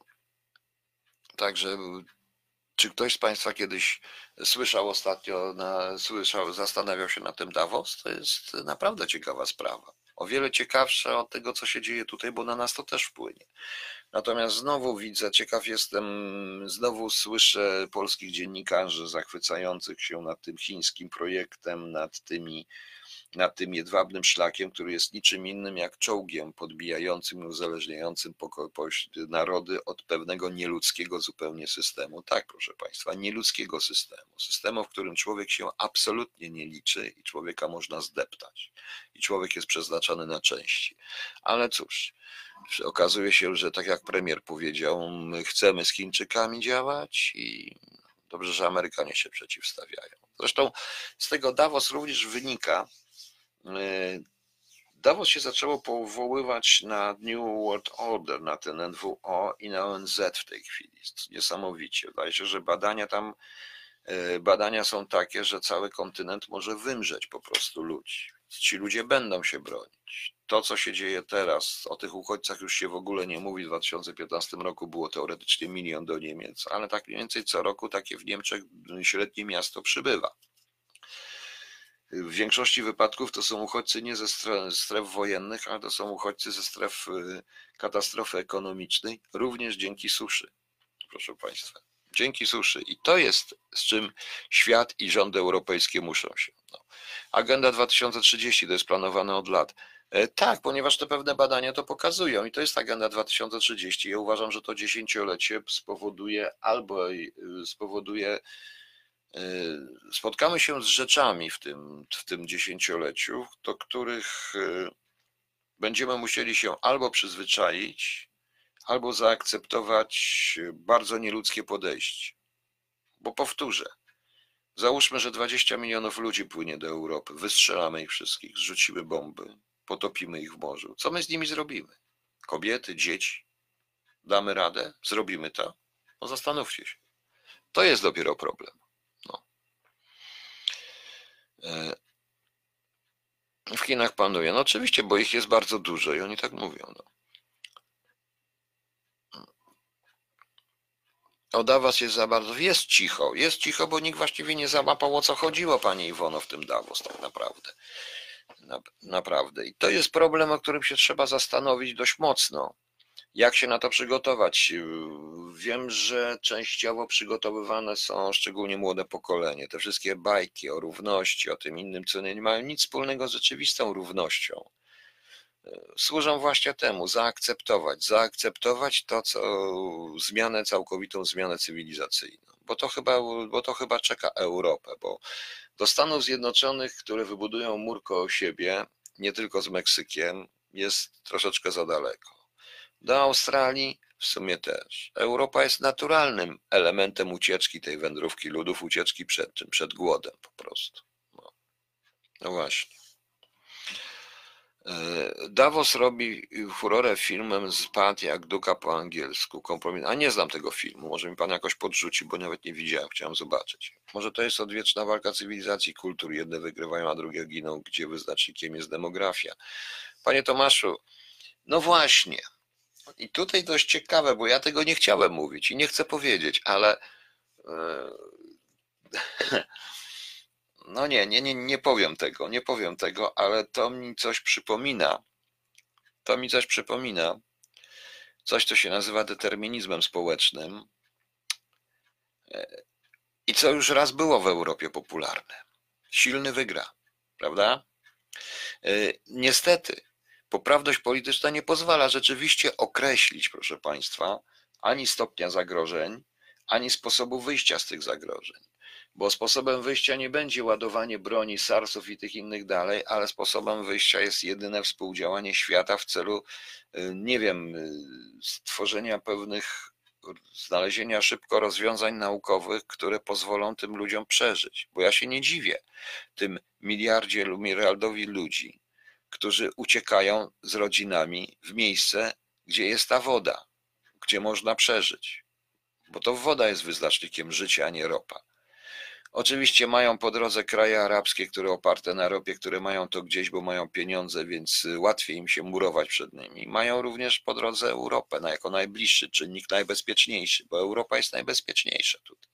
Także czy ktoś z Państwa kiedyś słyszał ostatnio, na, słyszał, zastanawiał się na tym Davos? To jest naprawdę ciekawa sprawa o wiele ciekawsze od tego, co się dzieje tutaj, bo na nas to też wpłynie. Natomiast znowu widzę, ciekaw jestem, znowu słyszę polskich dziennikarzy zachwycających się nad tym chińskim projektem, nad tymi nad tym jedwabnym szlakiem, który jest niczym innym jak czołgiem podbijającym i uzależniającym narody od pewnego nieludzkiego zupełnie systemu. Tak, proszę Państwa, nieludzkiego systemu. Systemu, w którym człowiek się absolutnie nie liczy i człowieka można zdeptać. I człowiek jest przeznaczony na części. Ale cóż, okazuje się, że tak jak premier powiedział, my chcemy z Chińczykami działać i dobrze, że Amerykanie się przeciwstawiają. Zresztą z tego Davos również wynika, Davos się zaczęło powoływać na New World Order, na ten NWO i na ONZ w tej chwili. Niesamowicie. Wydaje się, że badania tam, e, badania są takie, że cały kontynent może wymrzeć po prostu ludzi. Ci ludzie będą się bronić. To, co się dzieje teraz, o tych uchodźcach już się w ogóle nie mówi. W 2015 roku było teoretycznie milion do Niemiec, ale tak mniej więcej co roku takie w Niemczech średnie miasto przybywa. W większości wypadków to są uchodźcy nie ze stref wojennych, ale to są uchodźcy ze stref y, katastrofy ekonomicznej, również dzięki suszy, proszę Państwa. Dzięki suszy. I to jest z czym świat i rządy europejskie muszą się. No. Agenda 2030 to jest planowane od lat. E, tak, ponieważ te pewne badania to pokazują i to jest agenda 2030. Ja uważam, że to dziesięciolecie spowoduje albo y, spowoduje spotkamy się z rzeczami w tym, w tym dziesięcioleciu, do których y, będziemy musieli się albo przyzwyczaić, albo zaakceptować bardzo nieludzkie podejście. Bo powtórzę, załóżmy, że 20 milionów ludzi płynie do Europy, wystrzelamy ich wszystkich, zrzucimy bomby, potopimy ich w morzu. Co my z nimi zrobimy? Kobiety, dzieci? Damy radę? Zrobimy to? No zastanówcie się. To jest dopiero problem. E, w Chinach panuje. No oczywiście, bo ich jest bardzo dużo i oni tak mówią. No. O Davos jest za bardzo. Jest cicho. Jest cicho, bo nikt właściwie nie załapał o co chodziło, pani Iwono, w tym Davos, tak naprawdę. Na, naprawdę. I to jest problem, o którym się trzeba zastanowić dość mocno. Jak się na to przygotować? Wiem, że częściowo przygotowywane są szczególnie młode pokolenie. Te wszystkie bajki o równości, o tym innym, co nie mają nic wspólnego z rzeczywistą równością. Służą właśnie temu, zaakceptować, zaakceptować to, co zmianę, całkowitą zmianę cywilizacyjną. Bo to chyba, bo to chyba czeka Europę, bo do Stanów Zjednoczonych, które wybudują mur koło siebie, nie tylko z Meksykiem, jest troszeczkę za daleko do Australii w sumie też. Europa jest naturalnym elementem ucieczki tej wędrówki ludów, ucieczki przed czym? Przed głodem po prostu. No, no właśnie. E, Davos robi furorę filmem Spad jak Duka po angielsku. Kompromis. A nie znam tego filmu. Może mi pan jakoś podrzuci, bo nawet nie widziałem. Chciałem zobaczyć. Może to jest odwieczna walka cywilizacji kultur. Jedne wygrywają, a drugie giną, gdzie wyznacznikiem jest demografia. Panie Tomaszu, no właśnie. I tutaj dość ciekawe, bo ja tego nie chciałem mówić i nie chcę powiedzieć, ale e, no nie, nie, nie, nie powiem tego, nie powiem tego, ale to mi coś przypomina. To mi coś przypomina. Coś, co się nazywa determinizmem społecznym. E, I co już raz było w Europie popularne. Silny wygra, prawda? E, niestety, poprawność polityczna nie pozwala rzeczywiście określić, proszę Państwa, ani stopnia zagrożeń, ani sposobu wyjścia z tych zagrożeń. Bo sposobem wyjścia nie będzie ładowanie broni, SARS-ów i tych innych dalej, ale sposobem wyjścia jest jedyne współdziałanie świata w celu, y, nie wiem, y, stworzenia pewnych, znalezienia szybko rozwiązań naukowych, które pozwolą tym ludziom przeżyć. Bo ja się nie dziwię tym miliardzie, miliardowi ludzi, którzy uciekają z rodzinami w miejsce, gdzie jest ta woda, gdzie można przeżyć. Bo to woda jest wyznacznikiem życia, a nie ropa. Oczywiście mają po drodze kraje arabskie, które oparte na ropie, które mają to gdzieś, bo mają pieniądze, więc łatwiej im się murować przed nimi. Mają również po drodze Europę jako najbliższy czynnik, najbezpieczniejszy, bo Europa jest najbezpieczniejsza tutaj.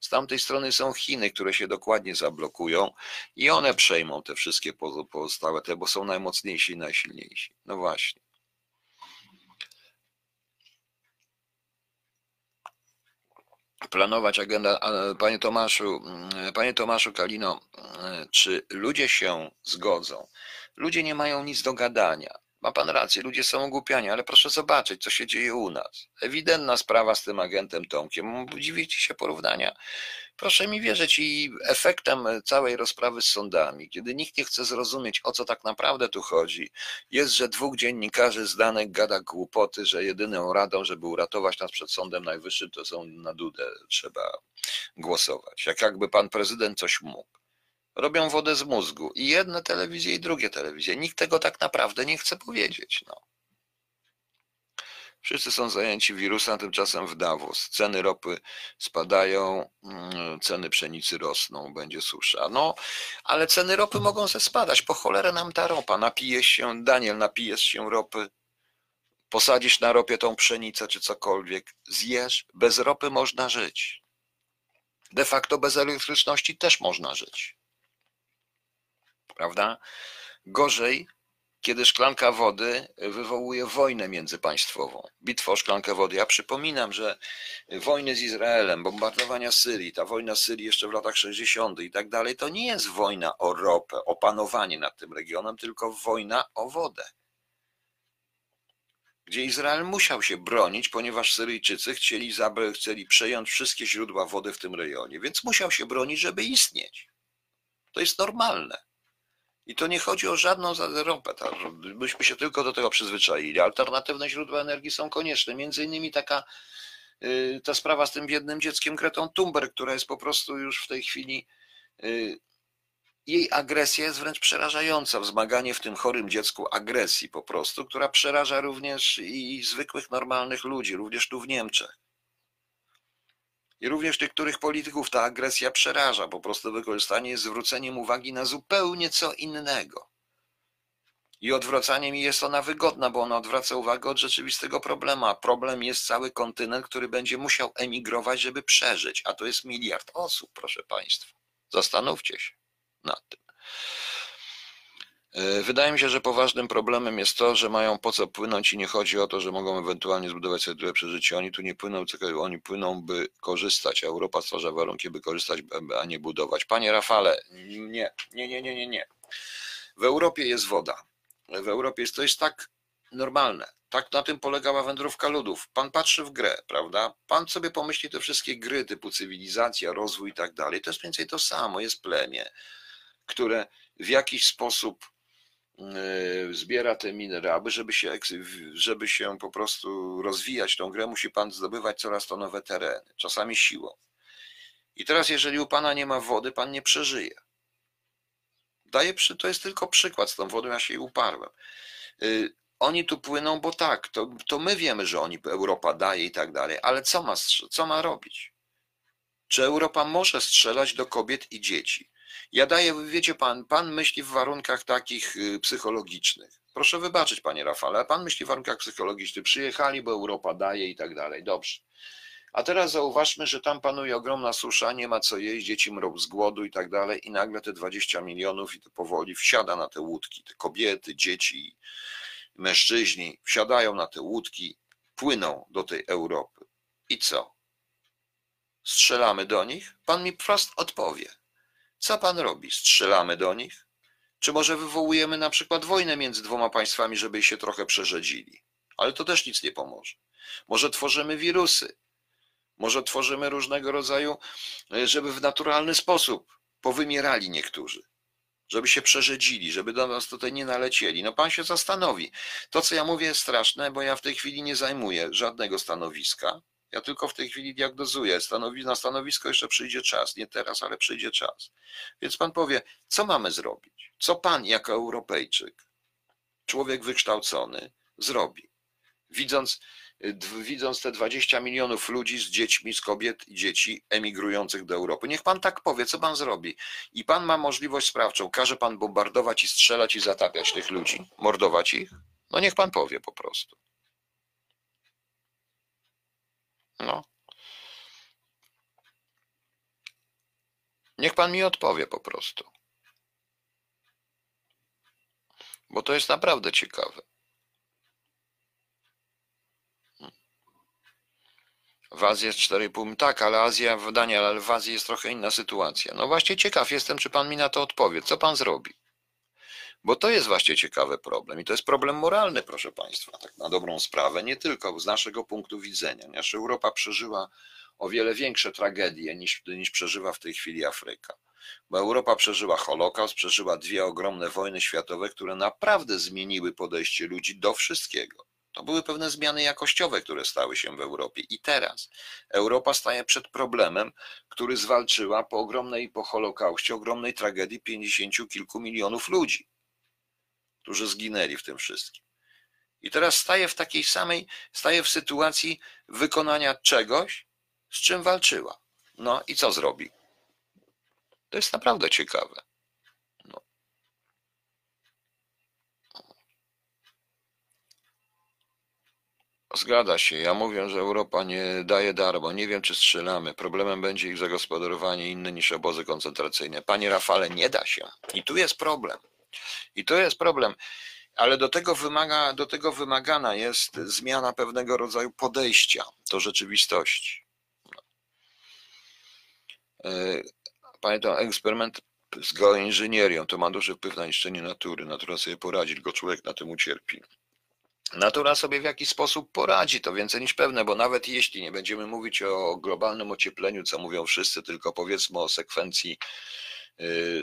Z tamtej strony są Chiny, które się dokładnie zablokują i one przejmą te wszystkie pozostałe, te, bo są najmocniejsi i najsilniejsi. No właśnie. planować agenda. Panie Tomaszu, mm, panie Tomaszu Kalino, mm, czy ludzie się zgodzą? Ludzie nie mają nic do gadania. Ma pan rację, ludzie są ogłupiani, ale proszę zobaczyć, co się dzieje u nas. Ewidentna sprawa z tym agentem Tomkiem. Dziwicie się porównania. Proszę mi wierzyć, i efektem całej rozprawy z sądami, kiedy nikt nie chce zrozumieć, o co tak naprawdę tu chodzi, jest, że dwóch dziennikarzy z danych gada głupoty, że jedyną radą, żeby uratować nas przed Sądem Najwyższym, to są na Dudę trzeba głosować. Jak jakby pan prezydent coś mógł robią wodę z mózgu. I jedne telewizje, i drugie telewizje. Nikt tego tak naprawdę nie chce powiedzieć. No. Wszyscy są zajęci wirusem, tymczasem w Davos. Ceny ropy spadają, mm, ceny pszenicy rosną, będzie susza. No, ale ceny ropy mogą ze spadać. Po cholerę nam ta ropa. Napijesz się, Daniel, napijesz się ropy, posadzisz na ropie tą pszenicę czy cokolwiek, zjesz. Bez ropy można żyć. De facto bez elektryczności też można żyć prawda? Gorzej, kiedy szklanka wody wywołuje wojnę międzypaństwową, bitwę o szklankę wody. Ja przypominam, że wojny z Izraelem, bombardowania Syrii, ta wojna Syrii jeszcze w latach 60. i tak dalej, to nie jest wojna o ropę, o panowanie nad tym regionem, tylko wojna o wodę. gdzie Izrael musiał się bronić, ponieważ Syryjczycy chcieli, chcieli przejąć wszystkie źródła wody w tym rejonie, więc musiał się bronić, żeby istnieć. To jest normalne. I to nie chodzi o żadną ropę. tak? Myśmy się tylko do tego przyzwyczaili. Alternatywne źródła energii są konieczne. Między innymi taka y, ta sprawa z tym biednym dzieckiem Gretą Thunberg, która jest po prostu już w tej chwili y, jej agresja jest wręcz przerażająca. Wzmaganie w tym chorym dziecku agresji po prostu, która przeraża również i zwykłych, normalnych ludzi, również tu w Niemczech. I również niektórych polityków ta agresja przeraża. Po prostu wykorzystanie jest zwróceniem uwagi na zupełnie co innego. I odwracaniem jest ona wygodna, bo ona odwraca uwagę od rzeczywistego problemu. Problem jest cały kontynent, który będzie musiał emigrować, żeby przeżyć. A to jest miliard osób, proszę Państwa. Zastanówcie się nad tym. E, Wydaje mi się, że poważnym problemem jest to, że mają po co płynąć i nie chodzi o to, że mogą ewentualnie zbudować sobie lepsze życie. Oni tu nie płyną, tylko oni płyną, by korzystać, Europa stwarza warunki, by korzystać, a nie budować. Panie Rafale, nie, nie, nie, nie, nie, nie. W Europie jest woda. W Europie jest, to jest tak normalne. Tak na tym polegała wędrówka ludów. Pan patrzy w grę, prawda? Pan sobie pomyśli te wszystkie gry typu cywilizacja, rozwój i tak dalej. To jest mniej więcej to samo. Jest plemię, które w jakiś sposób zbiera te minerały, żeby się, żeby się po prostu rozwijać tą grę, musi pan zdobywać coraz to nowe tereny, czasami siłą. I teraz, jeżeli u pana nie ma wody, pan nie przeżyje. Daję to jest tylko przykład z tą wodą, ja się jej uparłem. Yy, oni tu płyną, bo tak, to, to my wiemy, że oni Europa daje i tak dalej, ale co ma, co ma robić? Czy Europa może strzelać do kobiet i dzieci? Ja daję, wiecie pan, pan myśli w warunkach takich y, psychologicznych. Proszę wybaczyć, panie Rafale, ale pan myśli w warunkach psychologicznych. Przyjechali, bo Europa daje i tak dalej. Dobrze. A teraz zauważmy, że tam panuje ogromna susza, nie ma co jeść, dzieci mrą z głodu i tak dalej, i nagle te 20 milionów i to powoli wsiada na te łódki. Te kobiety, dzieci, mężczyźni wsiadają na te łódki, płyną do tej Europy. I co? Strzelamy do nich? Pan mi wprost odpowie. Co pan robi? Strzelamy do nich? Czy może wywołujemy na przykład wojnę między dwoma państwami, żeby się trochę przerzedzili? Ale to też nic nie pomoże. Może tworzymy wirusy, może tworzymy różnego rodzaju, e, żeby w naturalny sposób powymierali niektórzy, żeby się przerzedzili, żeby do nas tutaj nie nalecieli. No pan się zastanowi. To, co ja mówię, jest straszne, bo ja w tej chwili nie zajmuję żadnego stanowiska. Ja tylko w tej chwili diagnozuję. Stanowi, na stanowisko jeszcze przyjdzie czas. Nie teraz, ale przyjdzie czas. Więc pan powie, co mamy zrobić? Co pan jako Europejczyk, człowiek wykształcony, zrobi? Widząc, widząc te 20 milionów ludzi z dziećmi, z kobiet i dzieci emigrujących do Europy. Niech pan tak powie, co pan zrobi. I pan ma możliwość sprawczą. Każe pan bombardować i strzelać i zatapiać tych ludzi? Mordować ich? No niech pan powie po prostu. No. Niech pan mi odpowie po prostu. Bo to jest naprawdę ciekawe. W Azji jest 4,5, tak, ale Azja, w Daniel, ale w Azji jest trochę inna sytuacja. No właśnie ciekaw jestem, czy pan mi na to odpowie. Co pan zrobi? Bo to jest właśnie ciekawy problem i to jest problem moralny, proszę państwa, tak na dobrą sprawę, nie tylko z naszego punktu widzenia. Nasza Europa przeżyła o wiele większe tragedie niż, niż przeżywa w tej chwili Afryka. Bo Europa przeżyła Holokaust, przeżyła dwie ogromne wojny światowe, które naprawdę zmieniły podejście ludzi do wszystkiego. To były pewne zmiany jakościowe, które stały się w Europie. I teraz Europa staje przed problemem, który zwalczyła po ogromnej, po Holokauście, ogromnej tragedii pięćdziesięciu kilku milionów ludzi, którzy zginęli w tym wszystkim. I teraz staje w takiej samej, staje w sytuacji wykonania czegoś, z czym walczyła. No i co zrobi? To jest naprawdę ciekawe. No. Zgadza się. Ja mówię, że Europa nie daje darmo. Nie wiem, czy strzelamy. Problemem będzie ich zagospodarowanie inne niż obozy koncentracyjne. Panie Rafale, nie da się. I tu jest problem. I to jest problem. Ale do tego, wymaga, do tego wymagana jest zmiana pewnego rodzaju podejścia do rzeczywistości. E, Pamiętam, eksperyment z geoinżynierią to ma duży wpływ na niszczenie natury. Natura sobie poradzi, tylko człowiek na tym ucierpi. Natura sobie w jakiś sposób poradzi, to więcej niż pewne, bo nawet jeśli nie będziemy mówić o globalnym ociepleniu, co mówią wszyscy, tylko powiedzmy o sekwencji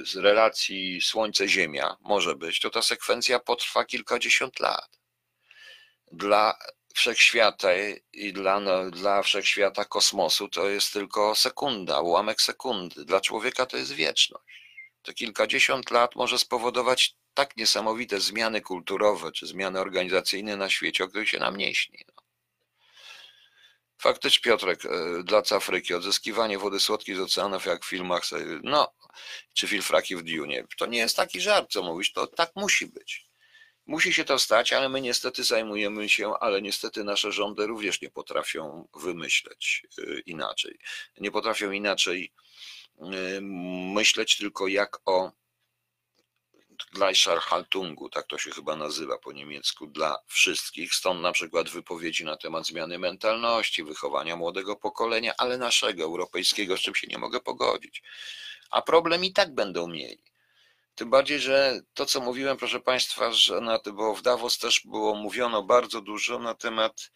z relacji Słońce-Ziemia, może być, to ta sekwencja potrwa kilkadziesiąt lat. Dla wszechświata i dla, no, dla wszechświata kosmosu to jest tylko sekunda, ułamek sekundy. Dla człowieka to jest wieczność. To kilkadziesiąt lat może spowodować tak niesamowite zmiany kulturowe czy zmiany organizacyjne na świecie, o których się nam nie śni. No. Faktycznie, Piotrek, e, dla Afryki, odzyskiwanie wody słodkiej z oceanów, jak w filmach, no, czy filfraki w Dune. To nie jest taki żart, co mówisz, to tak musi być. Musi się to stać, ale my niestety zajmujemy się, ale niestety nasze rządy również nie potrafią wymyśleć e, inaczej. Nie potrafią inaczej e, myśleć tylko jak o Gleichschaltungu, tak to się chyba nazywa po niemiecku, dla wszystkich. Stąd na przykład wypowiedzi na temat zmiany mentalności, wychowania młodego pokolenia, ale naszego, europejskiego, z czym się nie mogę pogodzić. A problem i tak będą mieli. Tym bardziej, że to, co mówiłem, proszę Państwa, że na, bo w Davos też było mówiono bardzo dużo na temat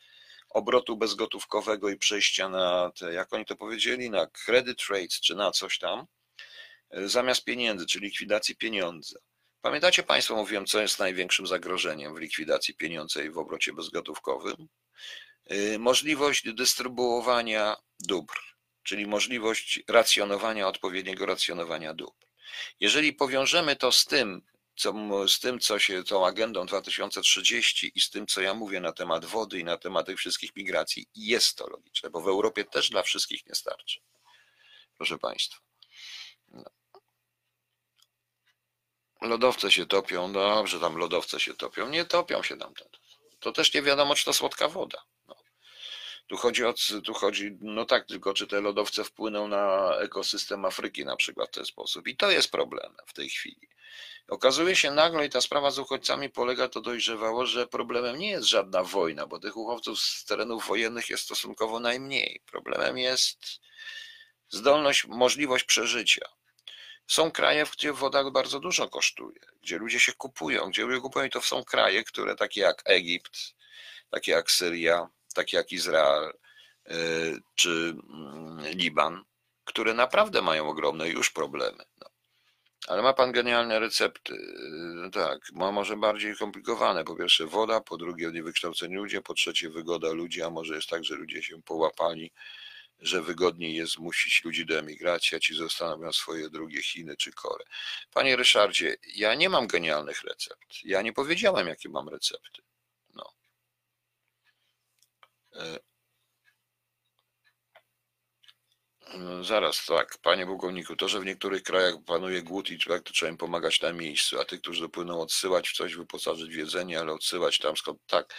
obrotu bezgotówkowego i przejścia na te, jak oni to powiedzieli, na credit rates czy na coś tam, zamiast pieniędzy, czy likwidacji pieniądza. Pamiętacie Państwo, mówiłem, co jest największym zagrożeniem w likwidacji pieniądza i w obrocie bezgotówkowym? Y, możliwość dystrybuowania dóbr, czyli możliwość racjonowania, odpowiedniego racjonowania dóbr. Jeżeli powiążemy to z tym, co, z tym, co się tą agendą 2030 i z tym, co ja mówię na temat wody i na temat tych wszystkich migracji, jest to logiczne, bo w Europie też dla wszystkich nie starczy. Proszę Państwa. No. Lodowce się topią, dobrze, tam lodowce się topią. Nie topią się tam. To też nie wiadomo, czy to słodka woda. Tu chodzi o, tu chodzi, no tak, tylko czy te lodowce wpłyną na ekosystem Afryki na przykład w ten sposób. I to jest problem w tej chwili. Okazuje się nagle, i ta sprawa z uchodźcami polega, to dojrzewało, że problemem nie jest żadna wojna, bo tych uchodźców z terenów wojennych jest stosunkowo najmniej. Problemem jest zdolność, możliwość przeżycia. Są kraje, gdzie woda bardzo dużo kosztuje, gdzie ludzie się kupują, gdzie ludzie kupują i to są kraje, które takie jak Egipt, takie jak Syria, takie jak Izrael y, czy mm, Liban, które naprawdę mają ogromne już problemy. No. Ale ma pan genialne recepty. Y, tak, ma może bardziej komplikowane. Po pierwsze woda, po drugie niewykształceni ludzie, po trzecie wygoda ludzi, a może jest tak, że ludzie się połapali że wygodniej jest zmusić ludzi do emigracji, a ci zostaną swoje drugie Chiny czy Korę. Panie Ryszardzie, ja nie mam genialnych recept. Ja nie powiedziałem, jakie mam recepty. E, no zaraz, tak, panie pułkowniku, to, że w niektórych krajach panuje głód i tak, to trzeba im pomagać na miejscu, a tych, którzy dopłyną odsyłać w coś, wyposażyć w jedzenie, ale odsyłać tam skąd, tak.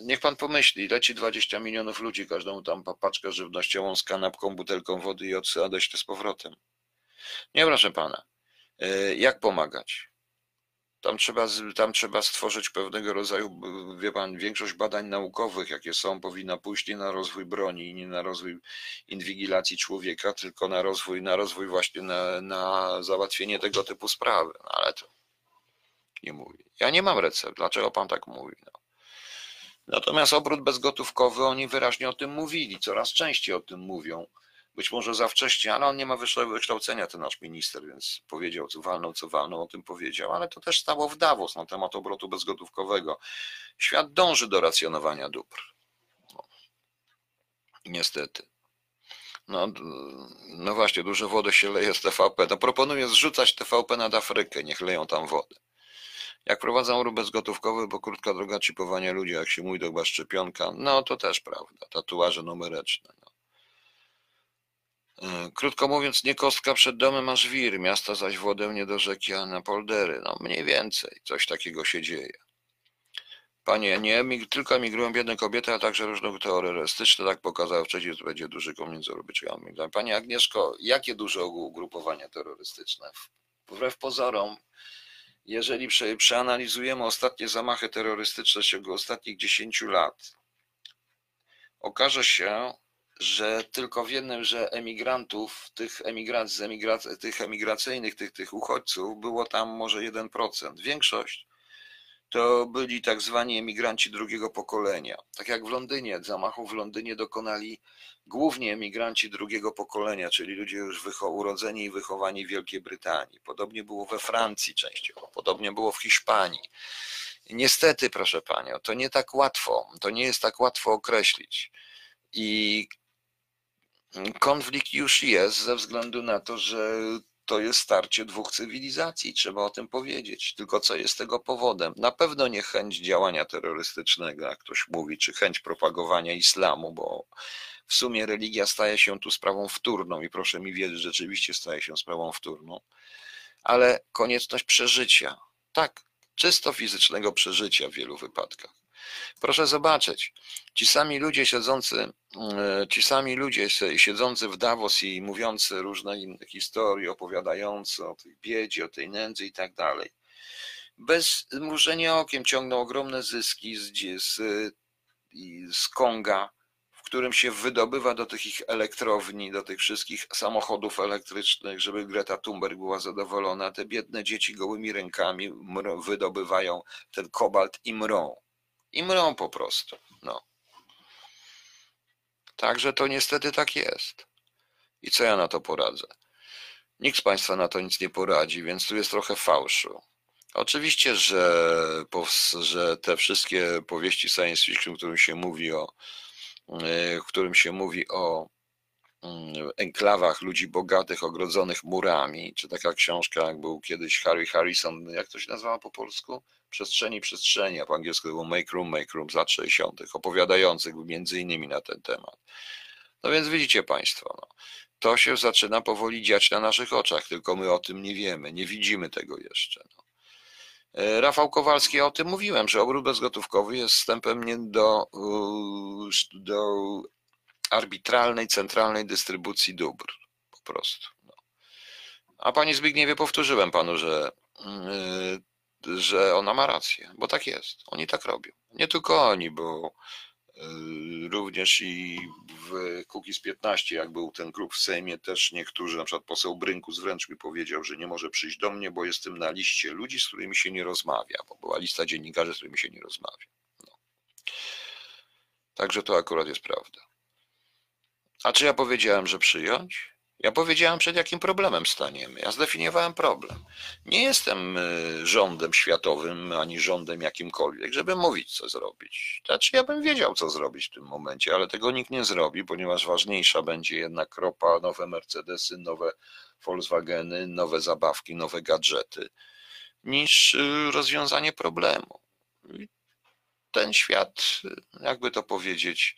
Niech pan pomyśli, leci 20 milionów ludzi, każdą tam paczkę żywnościową z kanapką, butelką wody i odsyła dość z powrotem. Nie, proszę pana. E, jak pomagać? Tam trzeba, tam trzeba stworzyć pewnego rodzaju, wie pan, większość badań naukowych, jakie są, powinna pójść nie na rozwój broni, nie na rozwój inwigilacji człowieka, tylko na rozwój, na rozwój właśnie na, na załatwienie tego typu sprawy. No, ale to nie mówi. Ja nie mam recept. Dlaczego pan tak mówi? No. Natomiast obrót bezgotówkowy, oni wyraźnie o tym mówili, coraz częściej o tym mówią. Być może za wcześnie, ale on nie ma wykształcenia, ten nasz minister, więc powiedział, co walną, co walną, o tym powiedział, ale to też stało w Davos na temat obrotu bezgotówkowego. Świat dąży do racjonowania dóbr. No. Niestety. No, no właśnie, dużo wody się leje z TVP. No proponuję zrzucać TVP nad Afrykę, niech leją tam wodę. Jak prowadzą ruch bezgotówkowy, bo krótka droga chipowania ludzi, jak się mówi, to szczepionka, no to też prawda, tatuaże numeryczne. E, krótko mówiąc, nie kostka przed domem, a żwir, miasta zaś wodę nie do rzeki, a na poldery. No mniej więcej, coś takiego się dzieje. Panie, nie tylko emigrują biedne kobiety, ale także różne terrorystyczne, tak pokazało wcześniej, że będzie duży między Rubyczkami. Pani Agnieszko, jakie duże ugrupowania terrorystyczne? Wbrew pozorom, jeżeli przeanalizujemy ostatnie zamachy terrorystyczne w ciągu ostatnich 10 lat, okaże się, że tylko w jednym, że emigrantów, tych, emigrac, emigrac, tych emigracyjnych, tych, tych uchodźców, było tam może 1%. Większość to byli tak zwani emigranci drugiego pokolenia. Tak jak w Londynie, zamachów w Londynie dokonali głównie emigranci drugiego pokolenia, czyli ludzie już urodzeni i wychowani w Wielkiej Brytanii. Podobnie było we Francji częściowo, podobnie było w Hiszpanii. Niestety, proszę panią, to nie tak łatwo, to nie jest tak łatwo określić. I konflikt już jest ze względu na to, że to jest starcie dwóch cywilizacji, trzeba o tym powiedzieć. Tylko co jest tego powodem? Na pewno nie chęć działania terrorystycznego, jak ktoś mówi, czy chęć propagowania islamu, bo w sumie religia staje się tu sprawą wtórną i proszę mi wierzyć, rzeczywiście staje się sprawą wtórną, ale konieczność przeżycia. Tak, czysto fizycznego przeżycia w wielu wypadkach. Proszę zobaczyć, ci sami ludzie siedzący, ci sami ludzie siedzący w Davos i mówiący różne inne historie, opowiadające o tej biedzie, o tej nędzy i tak dalej, bez mrużenia okiem ciągną ogromne zyski z, z, z Konga, w którym się wydobywa do tych ich elektrowni, do tych wszystkich samochodów elektrycznych, żeby Greta Thunberg była zadowolona. Te biedne dzieci gołymi rękami wydobywają ten kobalt i mrą i mrą po prostu. No. Także to niestety tak jest. I co ja na to poradzę? Nikt z Państwa na to nic nie poradzi, więc tu jest trochę fałszu. Oczywiście, że, że te wszystkie powieści science fiction, w którym się mówi o, e, w którym się mówi o mm, enklawach ludzi bogatych, ogrodzonych murami, czy taka książka, jak był kiedyś Harry Harrison, jak to się nazywa po polsku? Przestrzeni przestrzeni, a po angielsku było Make Room, Make Room z lat 60., opowiadających między innymi na ten temat. No więc widzicie Państwo, no, to się zaczyna powoli dziać na naszych oczach, tylko my o tym nie wiemy, nie widzimy tego jeszcze. No. E, Rafał Kowalski, ja o tym mówiłem, że obrót bezgotówkowy jest wstępem do, do arbitralnej, centralnej dystrybucji dóbr. Po prostu. No. A Panie Zbigniewie, powtórzyłem Panu, że yy, że ona ma rację, bo tak jest. Oni tak robią. Nie tylko oni, bo y, również i w Kukiz 15, jak był ten klub w Sejmie, też niektórzy, na przykład poseł Brynkus wręcz mi powiedział, że nie może przyjść do mnie, bo jestem na liście ludzi, z którymi się nie rozmawia, bo była lista dziennikarzy, z którymi się nie rozmawia. No. Także to akurat jest prawda. A czy ja powiedziałem, że przyjąć? Ja powiedziałem, przed jakim problemem staniemy. Ja zdefiniowałem problem. Nie jestem y, rządem światowym ani rządem jakimkolwiek, żeby mówić, co zrobić. Znaczy, ja bym wiedział, co zrobić w tym momencie, ale tego nikt nie zrobi, ponieważ ważniejsza będzie jednak ropa, nowe Mercedesy, nowe Volkswageny, nowe zabawki, nowe gadżety, niż y, rozwiązanie problemu. Ten świat, jakby to powiedzieć,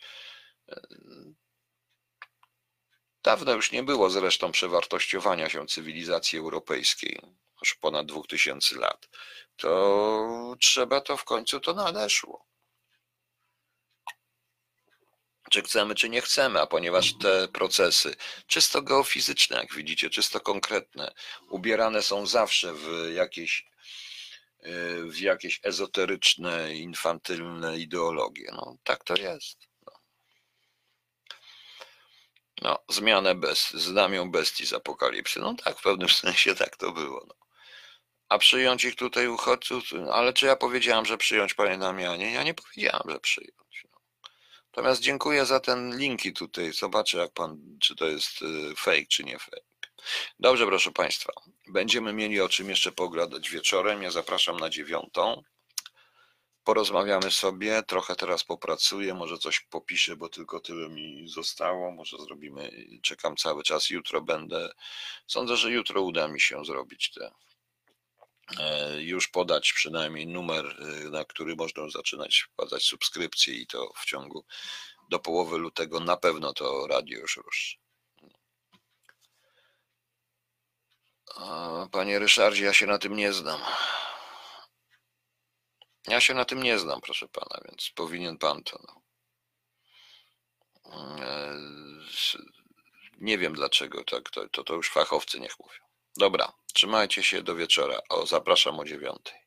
Dawno już nie było zresztą przewartościowania się cywilizacji europejskiej, już ponad 2000 lat. To trzeba to w końcu to nadeszło. Czy chcemy, czy nie chcemy, a ponieważ te procesy, czysto geofizyczne, jak widzicie, czysto konkretne, ubierane są zawsze w jakieś, w jakieś ezoteryczne, infantylne ideologie. No, tak to jest. No, zmianę bez, znamią bestii z apokalipsy. No tak, w pewnym sensie tak to było. No. A przyjąć ich tutaj uchodźców, ale czy ja powiedziałam, że przyjąć panie Damianie? Ja nie powiedziałam, że przyjąć. No. Natomiast dziękuję za ten linki tutaj. Zobaczę, jak pan, czy to jest y, fake, czy nie fake. Dobrze, proszę państwa. Będziemy mieli o czym jeszcze pogadać wieczorem. Ja zapraszam na dziewiątą porozmawiamy sobie, trochę teraz popracuję, może coś popiszę, bo tylko tyle mi zostało, może zrobimy, czekam cały czas, jutro będę, sądzę, że jutro uda mi się zrobić te, e, już podać przynajmniej numer, e, na który można zaczynać wpłacać subskrypcje i to w ciągu do połowy lutego na pewno to radio już ruszy. Panie Ryszardzie, ja się na tym nie znam. Ja się na tym nie znam, proszę pana, więc powinien pan to. No. E, nie wiem dlaczego, tak, to, to, to już fachowcy niech mówią. Dobra, trzymajcie się do wieczora. O, zapraszam o dziewiątej.